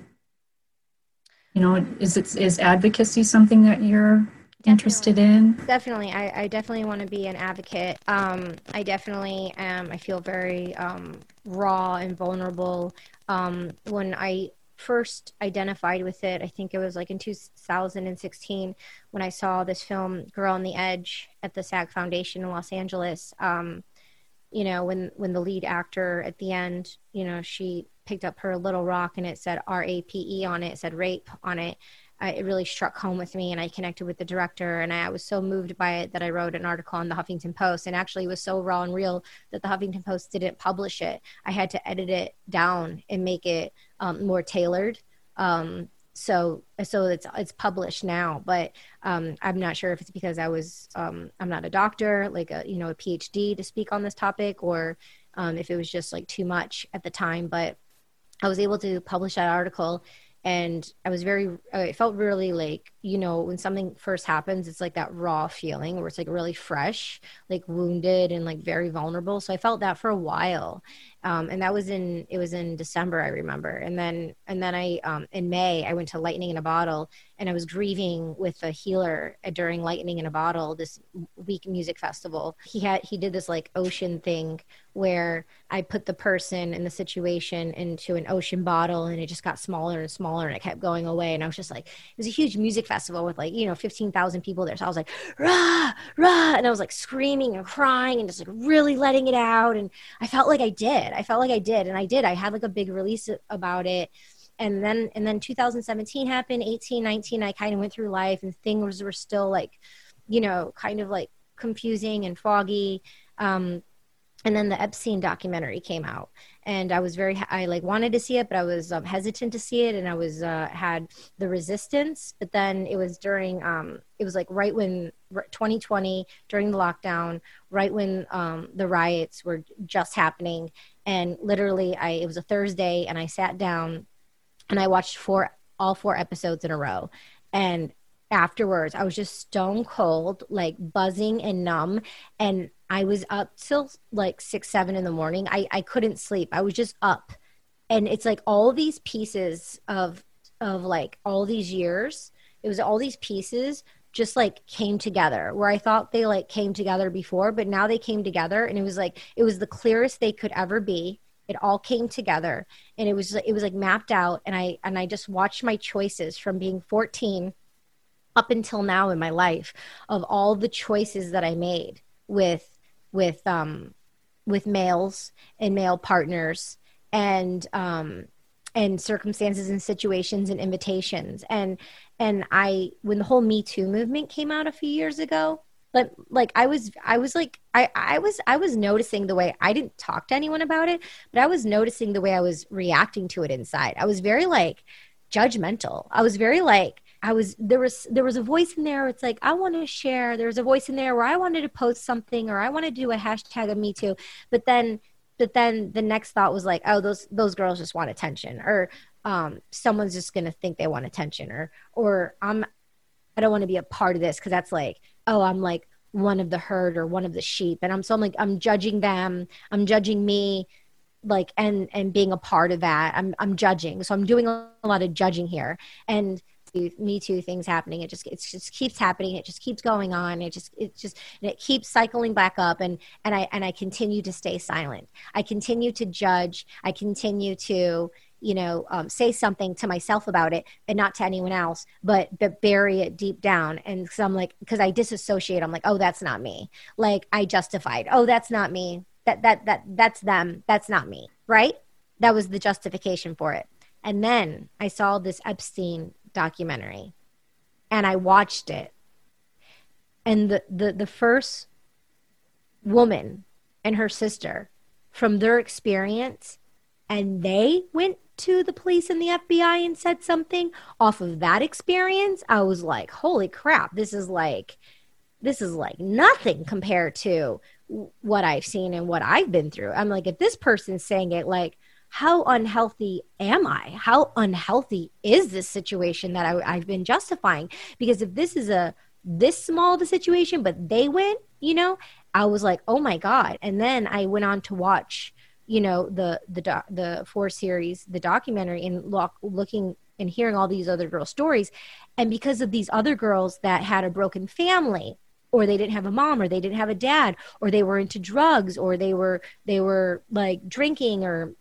you know is it is advocacy something that you're definitely. interested in? Definitely. I, I definitely want to be an advocate. Um, i definitely am i feel very um, raw and vulnerable. Um, when i first identified with it i think it was like in 2016 when i saw this film girl on the edge at the sag foundation in los angeles. Um, you know when when the lead actor at the end you know she picked up her little rock and it said r-a-p-e on it it said rape on it. Uh, it really struck home with me and i connected with the director and I was so moved by it that i wrote an article on the huffington post and actually it was so raw and real that the huffington post didn't publish it. I had to edit it down and make it um, more tailored. Um, so so it's it's published now but um, i'm not sure if it's because i was um, i'm not a doctor like a you know a phd to speak on this topic or um, if it was just like too much at the time but i was able to publish that article and i was very it felt really like you know when something first happens it's like that raw feeling where it's like really fresh like wounded and like very vulnerable. So i felt that for a while. Um, and that was in it was in december i remember. And then and then i um, in may i went to lightning in a bottle and i was grieving with a healer during lightning in a bottle this week music festival. He had he did this like ocean thing where i put the person and the situation into an ocean bottle and it just got smaller and smaller and it kept going away. And i was just like it was a huge music festival with like you know 15000 people there so i was like rah rah and i was like screaming and crying and just like really letting it out and i felt like i did I felt like I did, and I did. I had like a big release about it. And then and then 2017 happened, 18, 19, I kind of went through life and things were still like, you know, kind of like confusing and foggy. Um, and then the Epstein documentary came out, and I was very I like wanted to see it, but I was um, hesitant to see it, and I was uh, had the resistance. But then it was during um, it was like right when 2020 during the lockdown, right when um, the riots were just happening, and literally I it was a Thursday, and I sat down, and I watched four all four episodes in a row, and afterwards i was just stone cold like buzzing and numb and I was up till like six, seven in the morning. I, I couldn't sleep. I was just up. And it's like all these pieces of of like all these years, it was all these pieces just like came together where I thought they like came together before, but now they came together and it was like it was the clearest they could ever be. It all came together and it was it was like mapped out and I and I just watched my choices from being 14 up until now in my life of all the choices that I made with with um, with males and male partners and um, and circumstances and situations and invitations. And and I when the whole Me Too movement came out a few years ago but like I was I was like I I was I was noticing the way I didn't talk to anyone about it but I was noticing the way I was reacting to it inside. I was very like judgmental. I was very like I was there was there was a voice in there. It's like I want to share. There was a voice in there where I wanted to post something or I want to do a hashtag of Me Too. But then, but then the next thought was like, oh, those those girls just want attention, or um, someone's just gonna think they want attention, or or I'm I don't want to be a part of this because that's like, oh, I'm like one of the herd or one of the sheep, and I'm so I'm like I'm judging them. I'm judging me like and and being a part of that i'm i'm judging so i'm doing a lot of judging here and me too things happening. It just it just keeps happening. It just keeps going on. It just it just and it keeps cycling back up. And and i and i continue to stay silent. I continue to judge. I continue to you know um, say something to myself about it and not to anyone else but but bury it deep down. And so i'm like because i disassociate. I'm like oh that's not me. Like i justified. Oh that's not me. That that that that's them. That's not me. Right? That was the justification for it. And then i saw this epstein documentary and I watched it. And the, the, the first woman and her sister from their experience, and they went to the police and the FBI and said something off of that experience, I was like, holy crap, this is like, this is like nothing compared to what I've seen and what I've been through. I'm like, if this person's saying it, like, how unhealthy am I? How unhealthy is this situation that I, I've been justifying? Because if this is a this small of a situation, but they win, you know, I was like, oh my God. And then I went on to watch you know the the doc, the four series the documentary and look, looking and hearing all these other girls' stories and because of these other girls that had a broken family or they didn't have a mom or they didn't have a dad or they were into drugs or they were they were like drinking or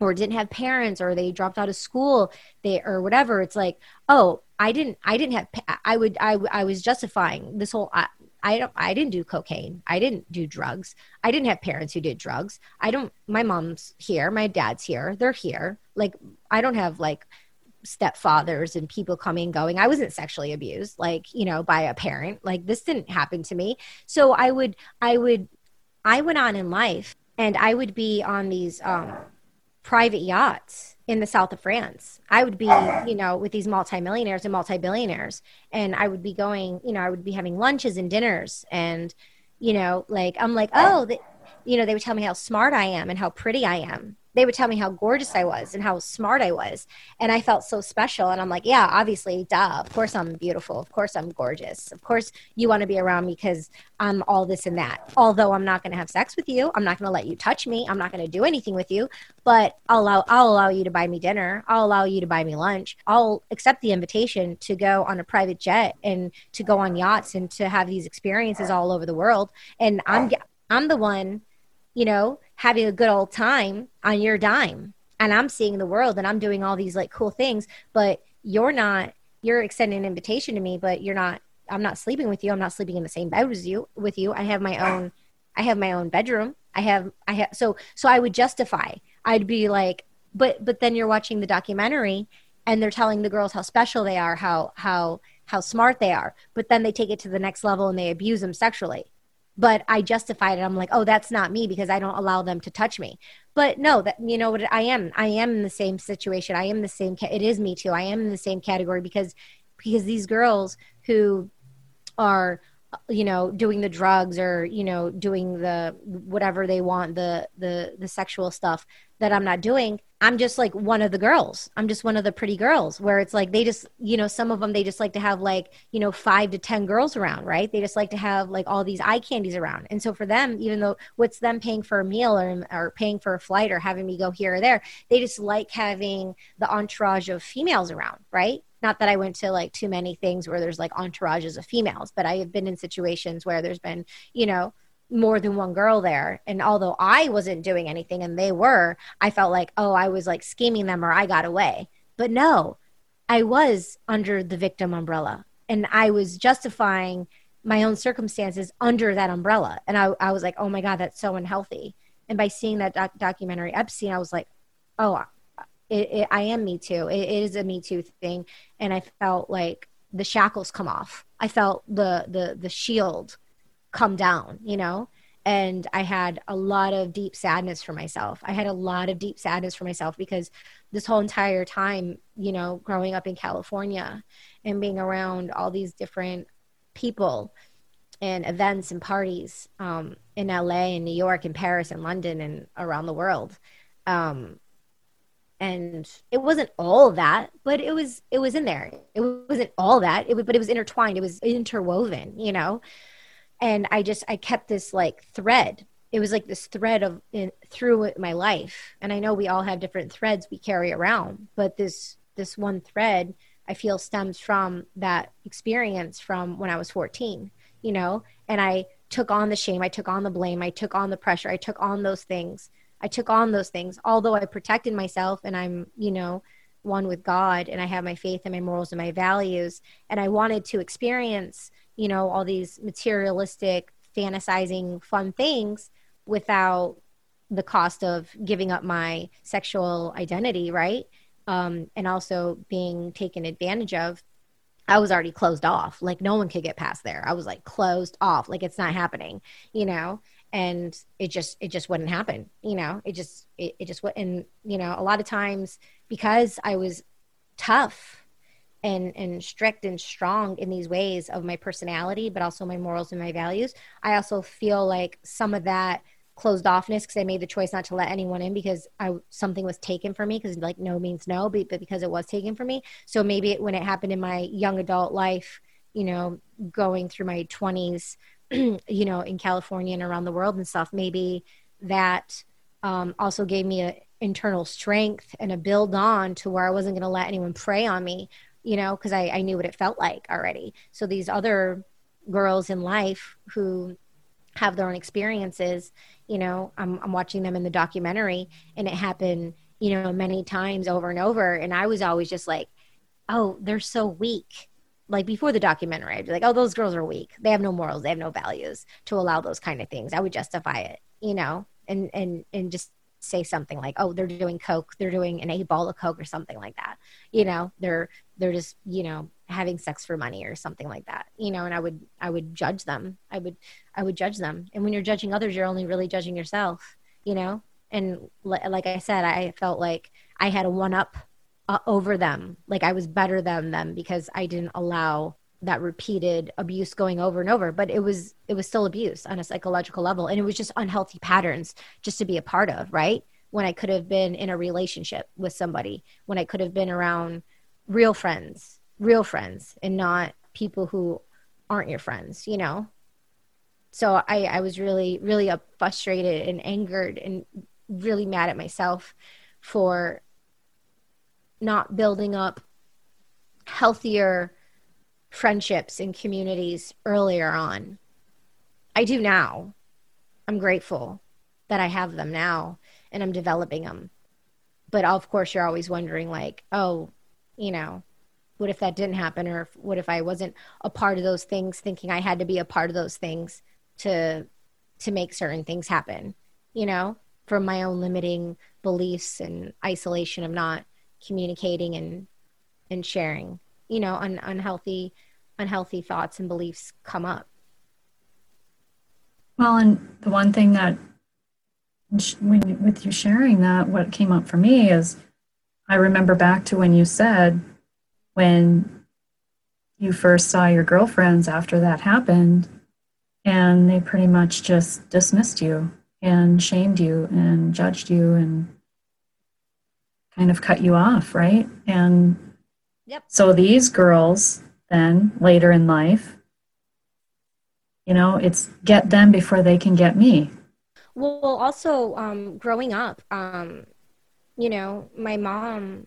or didn't have parents or they dropped out of school they or whatever it's like oh i didn't i didn't have i would i, I was justifying this whole I, I don't I didn't do cocaine. I didn't do drugs. I didn't have parents who did drugs. I don't my mom's here, my dad's here. They're here. Like I don't have like stepfathers and people coming and going. I wasn't sexually abused, like, you know, by a parent. Like this didn't happen to me. So I would, I would, I went on in life and I would be on these um, private yachts in the south of France. I would be, you know, with these multimillionaires and multi-billionaires and I would be going, you know, I would be having lunches and dinners and, you know, like, I'm like, oh, the, you know, they would tell me how smart I am and how pretty I am they would tell me how gorgeous I was and how smart I was. And I felt so special. And I'm like, yeah, obviously, duh. Of course I'm beautiful. Of course I'm gorgeous. Of course you want to be around me because I'm all this and that. Although I'm not going to have sex with you. I'm not going to let you touch me. I'm not going to do anything with you. But I'll allow, I'll allow you to buy me dinner. I'll allow you to buy me lunch. I'll accept the invitation to go on a private jet and to go on yachts and to have these experiences all over the world. And I'm, I'm the one, you know, having a good old time on your dime and I'm seeing the world and I'm doing all these like cool things, but you're not you're extending an invitation to me, but you're not I'm not sleeping with you. I'm not sleeping in the same bed as you with you. I have my own I have my own bedroom. I have I have so so I would justify. I'd be like, but but then you're watching the documentary and they're telling the girls how special they are, how how how smart they are. But then they take it to the next level and they abuse them sexually but I justified it. I'm like, oh, that's not me because I don't allow them to touch me. But no, that you know what I am. I am in the same situation. I am the same. Ca- it is me too. I am in the same category because because these girls who are you know doing the drugs or you know doing the whatever they want the the the sexual stuff that I'm not doing I'm just like one of the girls. I'm just one of the pretty girls where it's like they just, you know, some of them they just like to have like, you know, 5 to 10 girls around, right? They just like to have like all these eye candies around. And so for them, even though what's them paying for a meal or or paying for a flight or having me go here or there, they just like having the entourage of females around, right? Not that I went to like too many things where there's like entourages of females, but I have been in situations where there's been, you know, more than one girl there. And although I wasn't doing anything and they were, I felt like, oh, I was like scheming them or I got away. But no, I was under the victim umbrella and I was justifying my own circumstances under that umbrella. And I, I was like, oh my God, that's so unhealthy. And by seeing that doc- documentary Epstein, I was like, oh, it, it, I am Me Too. It, it is a Me Too thing. And I felt like the shackles come off. I felt the, the, the shield come down, you know? And I had a lot of deep sadness for myself. I had a lot of deep sadness for myself because this whole entire time, you know, growing up in California and being around all these different people and events and parties um, in LA and New York and Paris and London and around the world. Um, and it wasn't all that, but it was it was in there. It wasn't all that, it was, but it was intertwined. It was interwoven, you know? And i just i kept this like thread. It was like this thread of in, through my life. And i know we all have different threads we carry around but this this one thread i feel stems from that experience from when i was 14 you know? And i took on the shame. I took on the blame. I took on the pressure. I took on those things i took on those things although i protected myself and i'm you know one with god and i have my faith and my morals and my values. And i wanted to experience you know all these materialistic fantasizing fun things without the cost of giving up my sexual identity right? Um, and also being taken advantage of i was already closed off. Like no one could get past there. I was like closed off. Like it's not happening you know and it just it just wouldn't happen you know? It just it, it just wouldn't you know a lot of times because i was tough and and strict and strong in these ways of my personality but also my morals and my values i also feel like some of that closed offness because i made the choice not to let anyone in because i something was taken from me because like no means no but, but because it was taken from me. So maybe it, when it happened in my young adult life you know going through my 20s you know in california and around the world and stuff maybe that um, also gave me an internal strength and a build on to where I wasn't going to let anyone prey on me, you know, because I, I knew what it felt like already. So these other girls in life who have their own experiences, you know, I'm, I'm watching them in the documentary and it happened, you know, many times over and over. And I was always just like, oh, they're so weak. Like before the documentary, I'd be like, oh, those girls are weak. They have no morals. They have no values to allow those kind of things. I would justify it, you know, and, and, and just say something like, "Oh, they're doing coke. They're doing an eight ball of coke or something like that." You know, they're they're just you know having sex for money or something like that. You know, and I would I would judge them. I would I would judge them. And when you're judging others, you're only really judging yourself. You know, and like I said, I felt like I had a one up uh, over them. Like I was better than them because I didn't allow that repeated abuse going over and over but it was it was still abuse on a psychological level. And it was just unhealthy patterns just to be a part of right? When i could have been in a relationship with somebody when i could have been around real friends real friends and not people who aren't your friends you know? So i i was really really frustrated and angered and really mad at myself for not building up healthier friendships and communities earlier on. I do now. I'm grateful that I have them now and I'm developing them. But of course, you're always wondering, like, oh, you know, what if that didn't happen? Or what if I wasn't a part of those things, thinking I had to be a part of those things to to make certain things happen, you know, from my own limiting beliefs and isolation of not communicating and and sharing, you know, un, unhealthy unhealthy thoughts and beliefs come up. Well, and the one thing that, when, with you sharing that, what came up for me is I remember back to when you said when you first saw your girlfriends after that happened, and they pretty much just dismissed you and shamed you and judged you and kind of cut you off, right? And yep. so these girls then later in life. You know, it's get them before they can get me. Well, also um, growing up, um, you know, my mom,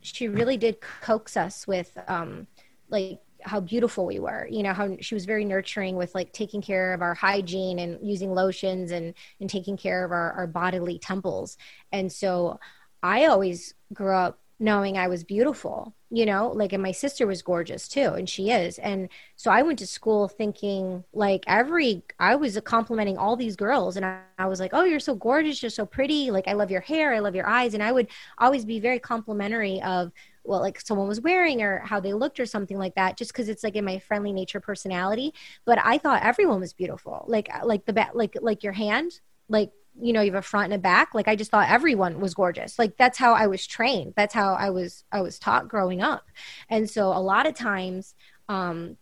she really did coax us with um, like how beautiful we were you know how she was very nurturing with like taking care of our hygiene and using lotions and and taking care of our, our bodily temples and so i always grew up knowing I was beautiful, you know, like, and my sister was gorgeous too, and she is. And so I went to school thinking like every, I was complimenting all these girls, and I, I, was like, oh, you're so gorgeous, you're so pretty, like, I love your hair, I love your eyes. And I would always be very complimentary of what like someone was wearing or how they looked or something like that just because it's like in my friendly nature personality but i thought everyone was beautiful like like the back like like your hand like you know you have a front and a back like i just thought everyone was gorgeous. Like that's how i was trained. That's how i was i was taught growing up. And so a lot of times um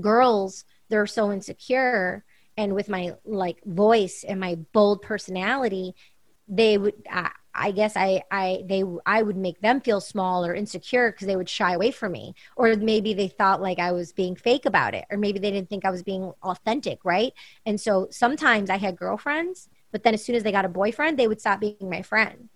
girls they're so insecure and with my like voice and my bold personality they would I, I guess I, I, they, I would make them feel small or insecure because they would shy away from me, or maybe they thought like I was being fake about it, or maybe they didn't think I was being authentic, right? And so sometimes I had girlfriends but then as soon as they got a boyfriend, they would stop being my friend.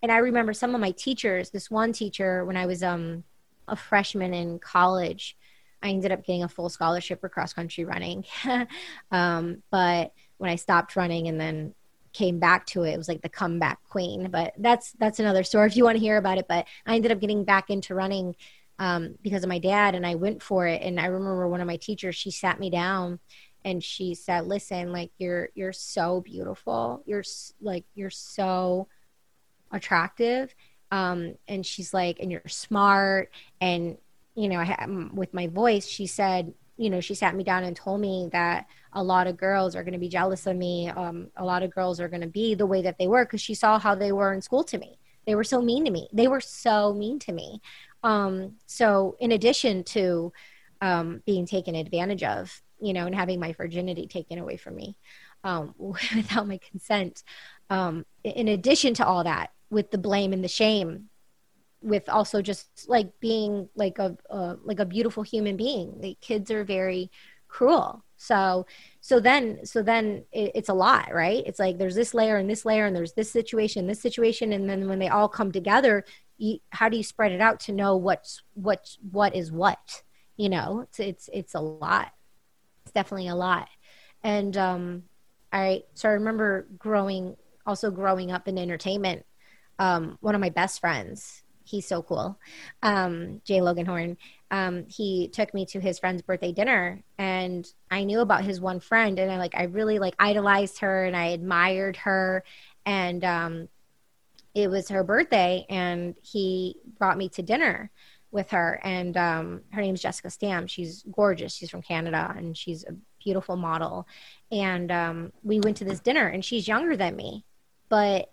And I remember some of my teachers, this one teacher, when I was um, a freshman in college, I ended up getting a full scholarship for cross country running. um, but when I stopped running and then came back to it, it was like the comeback queen. But that's that's another story if you want to hear about it. But I ended up getting back into running um, because of my dad, and I went for it. And I remember one of my teachers, she sat me down and she said listen like you're you're so beautiful. You're like you're so attractive. Um and she's like and you're smart. And you know I, with my voice she said you know she sat me down and told me that a lot of girls are going to be jealous of me. Um, a lot of girls are going to be the way that they were because she saw how they were in school to me. They were so mean to me. They were so mean to me. Um, so in addition to um, being taken advantage of you know, and having my virginity taken away from me um, without my consent. Um, in addition to all that, with the blame and the shame, with also just like being like a uh, like a beautiful human being. The kids are very cruel. So so then so then it, it's a lot, right? It's like there's this layer and this layer and there's this situation, this situation, and then when they all come together, you, how do you spread it out to know what's what what is what? You know, it's it's it's a lot. Definitely a lot. And um, I so I remember growing also growing up in entertainment. Um, one of my best friends, he's so cool, um, Jay Logan Horn. Um, he took me to his friend's birthday dinner, and I knew about his one friend, and I like I really like idolized her and I admired her, and um, it was her birthday, and he brought me to dinner with her, and um, her name's Jessica Stam. She's gorgeous. She's from Canada, and she's a beautiful model. And um, we went to this dinner, and she's younger than me, but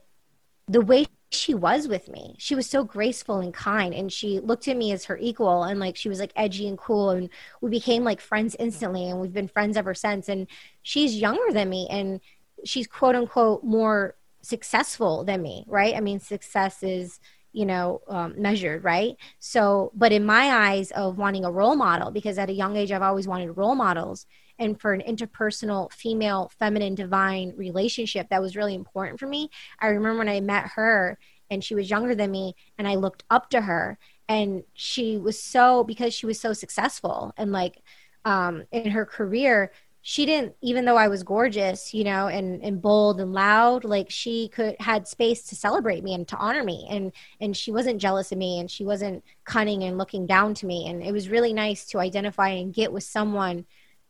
the way she was with me, she was so graceful and kind, and she looked at me as her equal, and like she was like edgy and cool, and we became like friends instantly, and we've been friends ever since. And she's younger than me, and she's quote unquote more successful than me, right? I mean, success is you know um, measured right? So but in my eyes of wanting a role model because at a young age i've always wanted role models and for an interpersonal female feminine divine relationship that was really important for me. I remember when i met her and she was younger than me and i looked up to her and she was so because she was so successful and like um, in her career she didn't even though i was gorgeous you know and and bold and loud like she could had space to celebrate me and to honor me. And and she wasn't jealous of me and she wasn't cunning and looking down to me. And it was really nice to identify and get with someone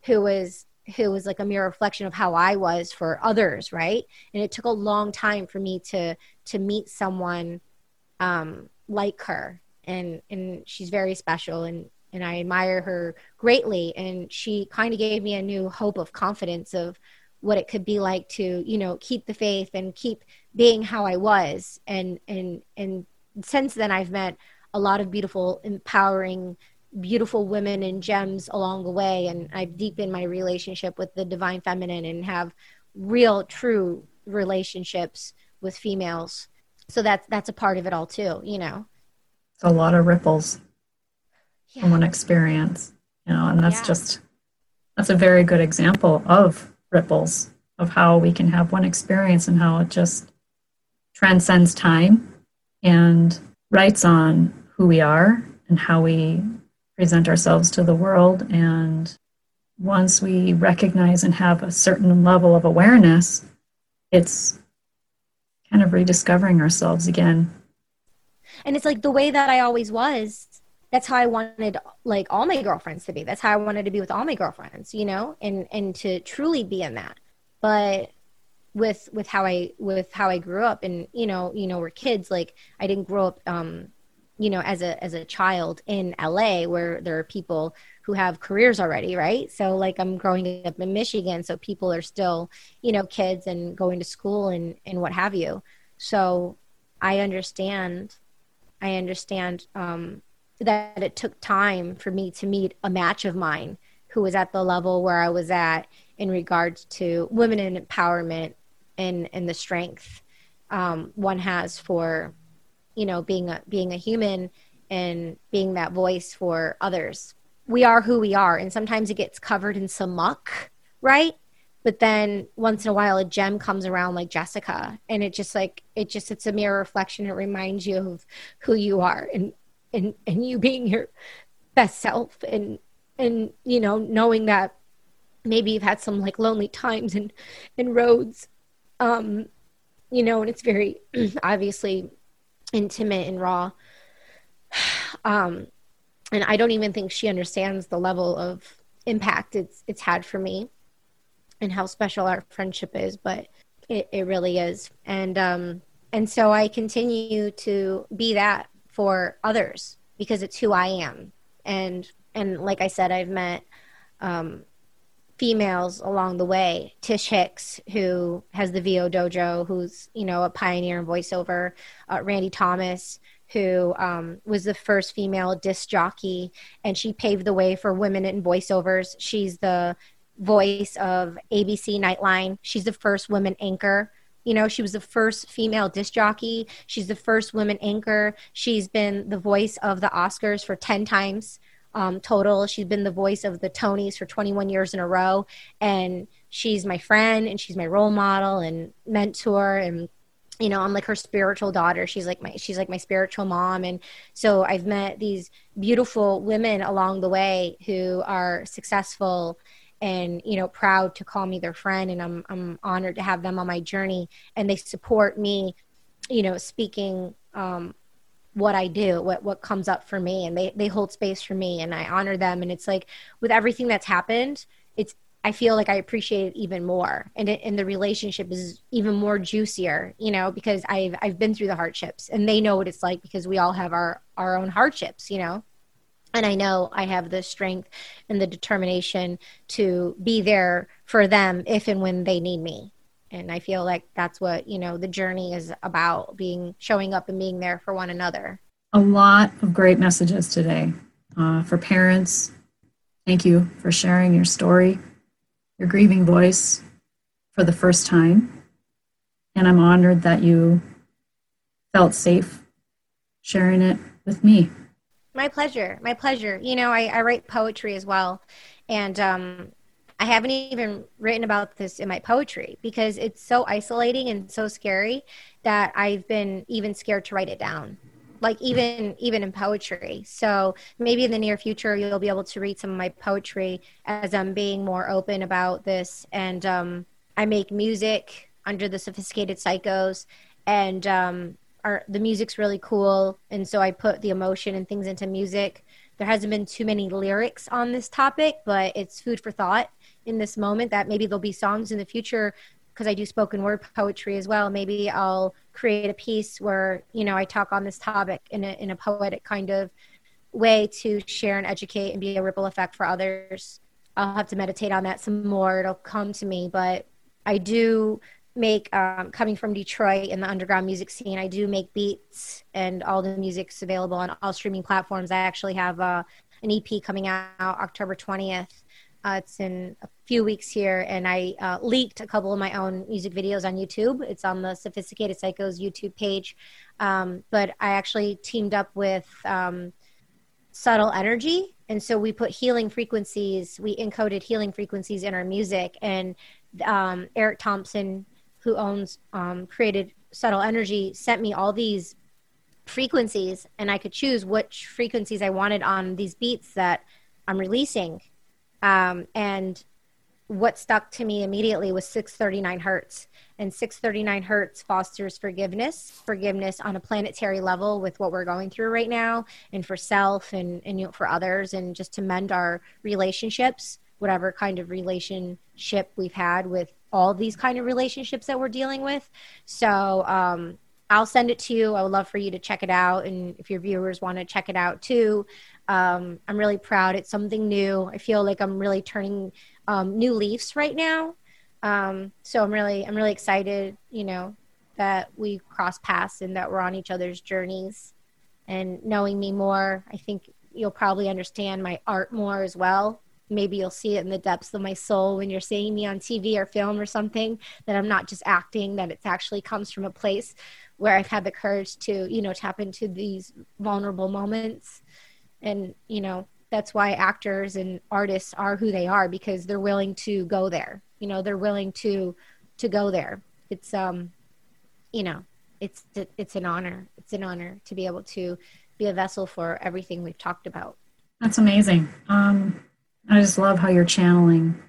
who was who was like a mere reflection of how I was for others, right? And it took a long time for me to to meet someone um, like her, and and she's very special, and and I admire her greatly. And she kind of gave me a new hope of confidence of what it could be like to you know keep the faith and keep being how I was, and and and since then I've met a lot of beautiful, empowering beautiful women and gems along the way. And i've deepened my relationship with the divine feminine and have real true relationships with females. So that's that's a part of it all too you know. It's a lot of ripples yeah. from one experience you know and that's yeah. just that's a very good example of ripples of how we can have one experience and how it just transcends time and writes on who we are and how we present ourselves to the world. And once we recognize and have a certain level of awareness, it's kind of rediscovering ourselves again. And it's like the way that I always was. That's how I wanted like all my girlfriends to be. That's how I wanted to be with all my girlfriends, you know, and and to truly be in that. But with with how I with how I grew up and you know, you know, we're kids, like I didn't grow up um you know as a as a child in LA where there are people who have careers already right so like I'm growing up in Michigan so people are still you know kids and going to school and and what have you so I understand I understand um that it took time for me to meet a match of mine who was at the level where I was at in regards to women in empowerment and and the strength um, one has for you know being a being a human and being that voice for others. We are who we are and sometimes it gets covered in some muck right? But then once in a while a gem comes around like jessica and it just like it just it's a mirror reflection. It reminds you of who you are and and and you being your best self and and you know knowing that maybe you've had some like lonely times and and roads um you know and it's very obviously intimate and raw. Um, and I don't even think she understands the level of impact it's it's had for me and how special our friendship is, but it, it really is. And um, and so I continue to be that for others because it's who I am. And and like I said, I've met um, females along the way. Tish Hicks, who has the VO Dojo, who's you know a pioneer in voiceover. Uh, Randy Thomas, who um, was the first female disc jockey, and she paved the way for women in voiceovers. She's the voice of ABC Nightline. She's the first woman anchor. You know, she was the first female disc jockey. She's the first woman anchor. She's been the voice of the Oscars for 10 times um, total. She's been the voice of the Tonys for 21 years in a row, and she's my friend and she's my role model and mentor and you know i'm like her spiritual daughter she's like my she's like my spiritual mom and so i've met these beautiful women along the way who are successful and you know proud to call me their friend and i'm i'm honored to have them on my journey and they support me you know speaking um what I do, what what comes up for me, and they they hold space for me, and I honor them. And it's like with everything that's happened, it's I feel like I appreciate it even more, and it, and the relationship is even more juicier, you know, because I've I've been through the hardships, and they know what it's like because we all have our our own hardships, you know, and I know I have the strength and the determination to be there for them if and when they need me, and I feel like that's what you know the journey is about: being showing up and being there for one another. A lot of great messages today uh, for parents. Thank you for sharing your story your grieving voice for the first time. And I'm honored that you felt safe sharing it with me. My pleasure. My pleasure. You know, I, I write poetry as well. And um, I haven't even written about this in my poetry because it's so isolating and so scary that I've been even scared to write it down like even even in poetry so maybe in the near future you'll be able to read some of my poetry as i'm being more open about this and um, i make music under the sophisticated psychos and um, our, the music's really cool and so i put the emotion and things into music there hasn't been too many lyrics on this topic but it's food for thought in this moment that maybe there'll be songs in the future because I do spoken word poetry as well. Maybe I'll create a piece where you know I talk on this topic in a in a poetic kind of way to share and educate and be a ripple effect for others. I'll have to meditate on that some more. It'll come to me, but I do make um, coming from Detroit and the underground music scene. I do make beats, and all the music's available on all streaming platforms. I actually have uh, an EP coming out October twentieth uh, it's in a few weeks here, and I uh, leaked a couple of my own music videos on YouTube. It's on the Sophisticated Psychos YouTube page. Um, but I actually teamed up with um, Subtle Energy. And so we put healing frequencies, we encoded healing frequencies in our music. And um, Eric Thompson, who owns, um, created Subtle Energy, sent me all these frequencies, and I could choose which frequencies I wanted on these beats that I'm releasing. Um, and what stuck to me immediately was 639 hertz. And 639 hertz fosters forgiveness forgiveness on a planetary level with what we're going through right now and for self and, and you know, for others and just to mend our relationships whatever kind of relationship we've had with all these kind of relationships that we're dealing with so um, i'll send it to you i would love for you to check it out and if your viewers want to check it out too um, I'm really proud. It's something new. I feel like I'm really turning um, new leaves right now. Um, so I'm really, I'm really excited. You know that we cross paths and that we're on each other's journeys. And knowing me more, I think you'll probably understand my art more as well. Maybe you'll see it in the depths of my soul when you're seeing me on TV or film or something. That I'm not just acting. That it actually comes from a place where I've had the courage to, you know, tap into these vulnerable moments and you know that's why actors and artists are who they are because they're willing to go there you know they're willing to to go there it's um you know it's it's an honor it's an honor to be able to be a vessel for everything we've talked about that's amazing um i just love how you're channeling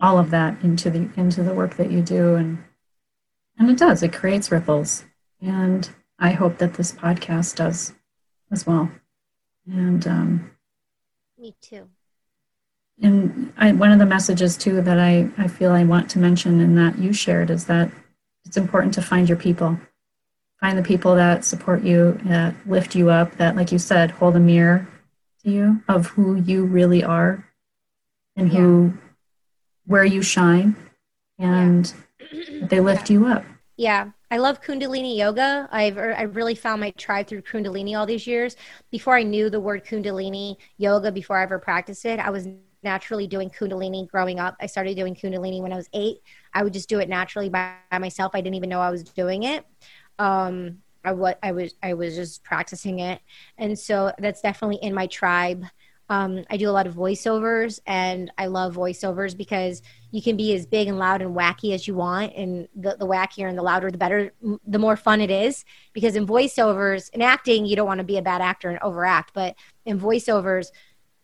all of that into the into the work that you do and and it does it creates ripples and i hope that this podcast does as well and um, me too. And I, one of the messages too that I, I feel I want to mention and that you shared is that it's important to find your people. Find the people that support you, that lift you up, that, like you said, hold a mirror to you of who you really are and yeah. who, where you shine, and yeah. they lift you up. Yeah, I love Kundalini yoga. I've er, I really found my tribe through Kundalini all these years. Before I knew the word Kundalini yoga, before I ever practiced it, I was naturally doing Kundalini growing up. I started doing Kundalini when I was eight. I would just do it naturally by, by myself. I didn't even know I was doing it. Um, I what I was I was just practicing it, and so that's definitely in my tribe. Um, I do a lot of voiceovers, and I love voiceovers because you can be as big and loud and wacky as you want, and the, the wackier and the louder, the better, the more fun it is. Because in voiceovers, in acting, you don't want to be a bad actor and overact, but in voiceovers,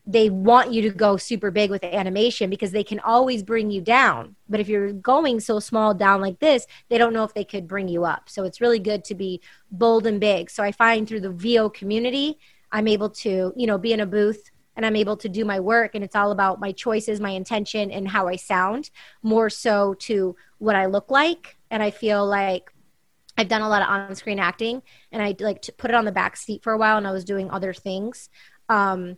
they want you to go super big with the animation because they can always bring you down. But if you're going so small down like this, they don't know if they could bring you up. So it's really good to be bold and big. So I find through the VO community, I'm able to, you know, be in a booth and I'm able to do my work. And it's all about my choices, my intention, and how I sound more so to what I look like. And I feel like I've done a lot of on screen acting and I like to put it on the back seat for a while and I was doing other things. Um,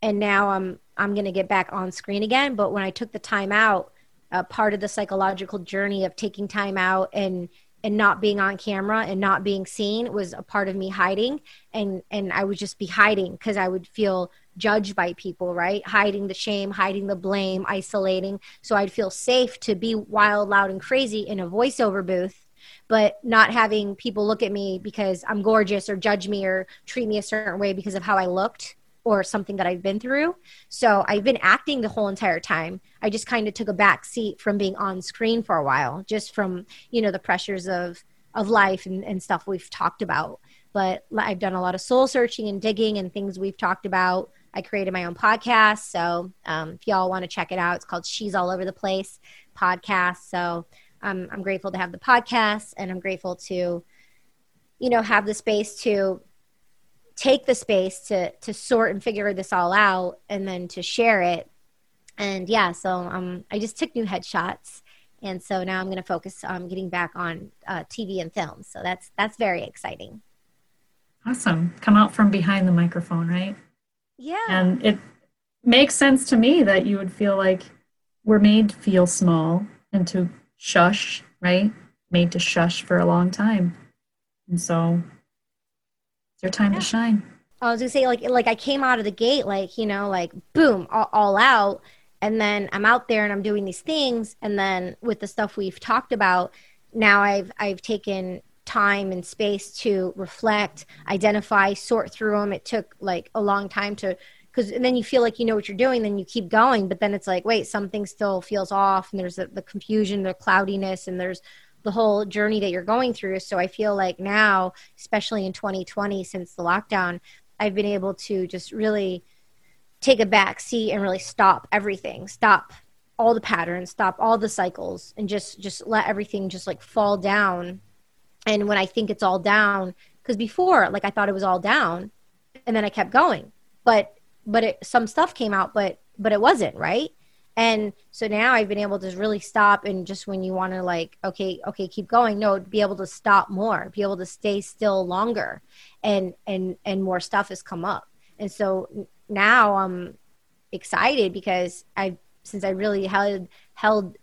and now I'm I'm going to get back on screen again. But when I took the time out, uh, part of the psychological journey of taking time out and and not being on camera and not being seen was a part of me hiding. And and I would just be hiding because I would feel judged by people right? Hiding the shame hiding the blame isolating. So I'd feel safe to be wild loud and crazy in a voiceover booth but not having people look at me because I'm gorgeous or judge me or treat me a certain way because of how I looked or something that I've been through. So I've been acting the whole entire time. I just kind of took a back seat from being on screen for a while, just from, you know, the pressures of of life and, and stuff we've talked about. But I've done a lot of soul searching and digging and things we've talked about. I created my own podcast. So um, if y'all want to check it out, it's called She's All Over the Place podcast. So um, I'm grateful to have the podcast and I'm grateful to, you know, have the space to take the space to to sort and figure this all out and then to share it. And yeah so um i just took new headshots. And so now i'm going to focus on getting back on uh, tv and film. So that's that's very exciting. Awesome. Come out from behind the microphone right? Yeah. And it makes sense to me that you would feel like we're made to feel small and to shush right? Made to shush for a long time. And so your time yeah. to shine. I was gonna say like like I came out of the gate like you know like boom all, all out, and then I'm out there and I'm doing these things, and then with the stuff we've talked about, now I've I've taken time and space to reflect, identify, sort through them. It took like a long time to because then you feel like you know what you're doing, then you keep going, but then it's like wait something still feels off, and there's the, the confusion, the cloudiness, and there's the whole journey that you're going through. So I feel like now, especially in 2020, since the lockdown, I've been able to just really take a back seat and really stop everything, stop all the patterns, stop all the cycles, and just just let everything just like fall down. And when I think it's all down, because before, like I thought it was all down, and then I kept going, but but it, some stuff came out, but but it wasn't right. And so now I've been able to really stop and just when you want to like, okay, okay, keep going. No, be able to stop more, be able to stay still longer and, and, and more stuff has come up. And so now I'm excited because I, since I really held, held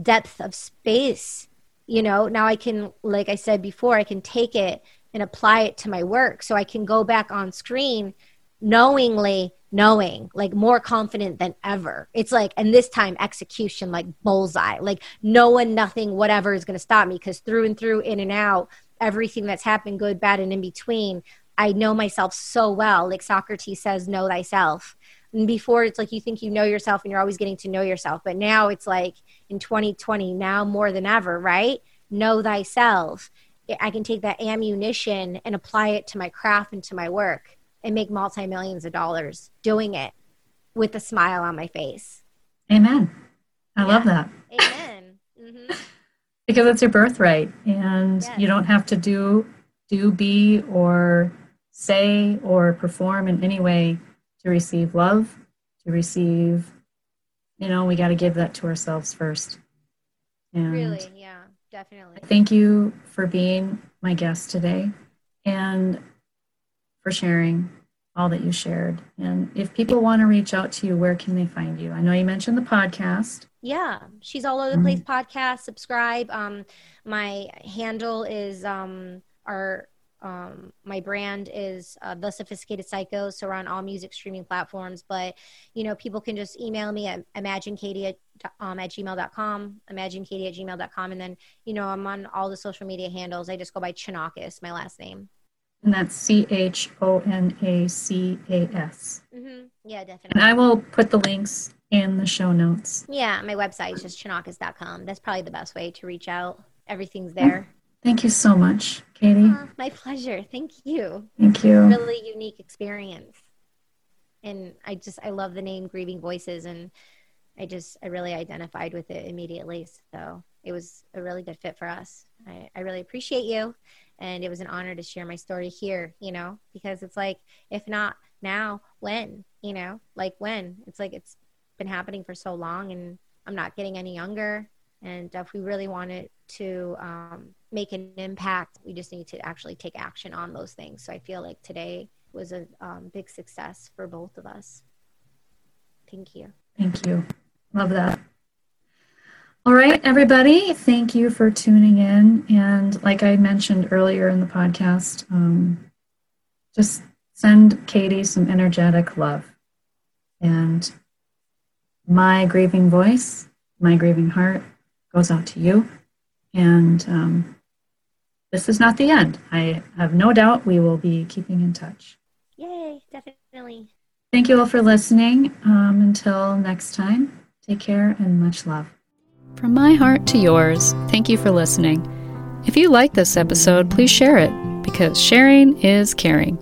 depth of space, you know, now I can, like I said before, I can take it and apply it to my work. So I can go back on screen knowingly knowing like more confident than ever. It's like and this time execution like bullseye. Like no one nothing whatever is going to stop me because through and through in and out everything that's happened good bad and in between i know myself so well. Like socrates says know thyself. And before it's like you think you know yourself and you're always getting to know yourself. But now it's like in 2020 now more than ever right? Know thyself. I can take that ammunition and apply it to my craft and to my work and make multi millions of dollars doing it with a smile on my face. Amen. I yeah. love that. Amen. Mm-hmm. because it's your birthright, and yes. you don't have to do do be or say or perform in any way to receive love, to receive. You know, we got to give that to ourselves first. And really, yeah, definitely. Thank you for being my guest today. And for sharing all that you shared. And if people want to reach out to you, where can they find you? I know you mentioned the podcast. Yeah, she's all over the mm-hmm. place podcast. Subscribe. Um, my handle is um, our um, my brand is uh, the sophisticated psycho so we're on all music streaming platforms but you know people can just email me at imaginekatie at, um, at gmail.com imaginekatie at gmail.com and then you know i'm on all the social media handles i just go by Chonacas my last name And that's C H O N A C A S. Mm-hmm. Yeah, definitely. And I will put the links in the show notes. Yeah, my website is just chonacas.com. That's probably the best way to reach out. Everything's there. Thank you so much, Katie. My pleasure. Thank you. Thank you. Really unique experience. And I just, I love the name Grieving Voices. And I just, I really identified with it immediately. So it was a really good fit for us. I, I really appreciate you. And it was an honor to share my story here, you know, because it's like, if not now, when, you know, like when? It's like it's been happening for so long and I'm not getting any younger. And if we really wanted to um, make an impact, we just need to actually take action on those things. So I feel like today was a um, big success for both of us. Thank you. Thank you. Love that. All right, everybody, thank you for tuning in. And like I mentioned earlier in the podcast, um, just send Katie some energetic love. And my grieving voice, my grieving heart goes out to you. And um, this is not the end. I have no doubt we will be keeping in touch. Yay, definitely. Thank you all for listening. Um, until next time, take care and much love. From my heart to yours, thank you for listening. If you like this episode, please share it because sharing is caring.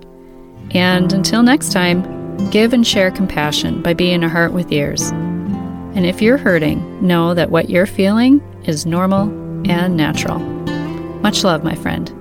And until next time, give and share compassion by being a heart with ears. And if you're hurting, know that what you're feeling is normal and natural. Much love, my friend.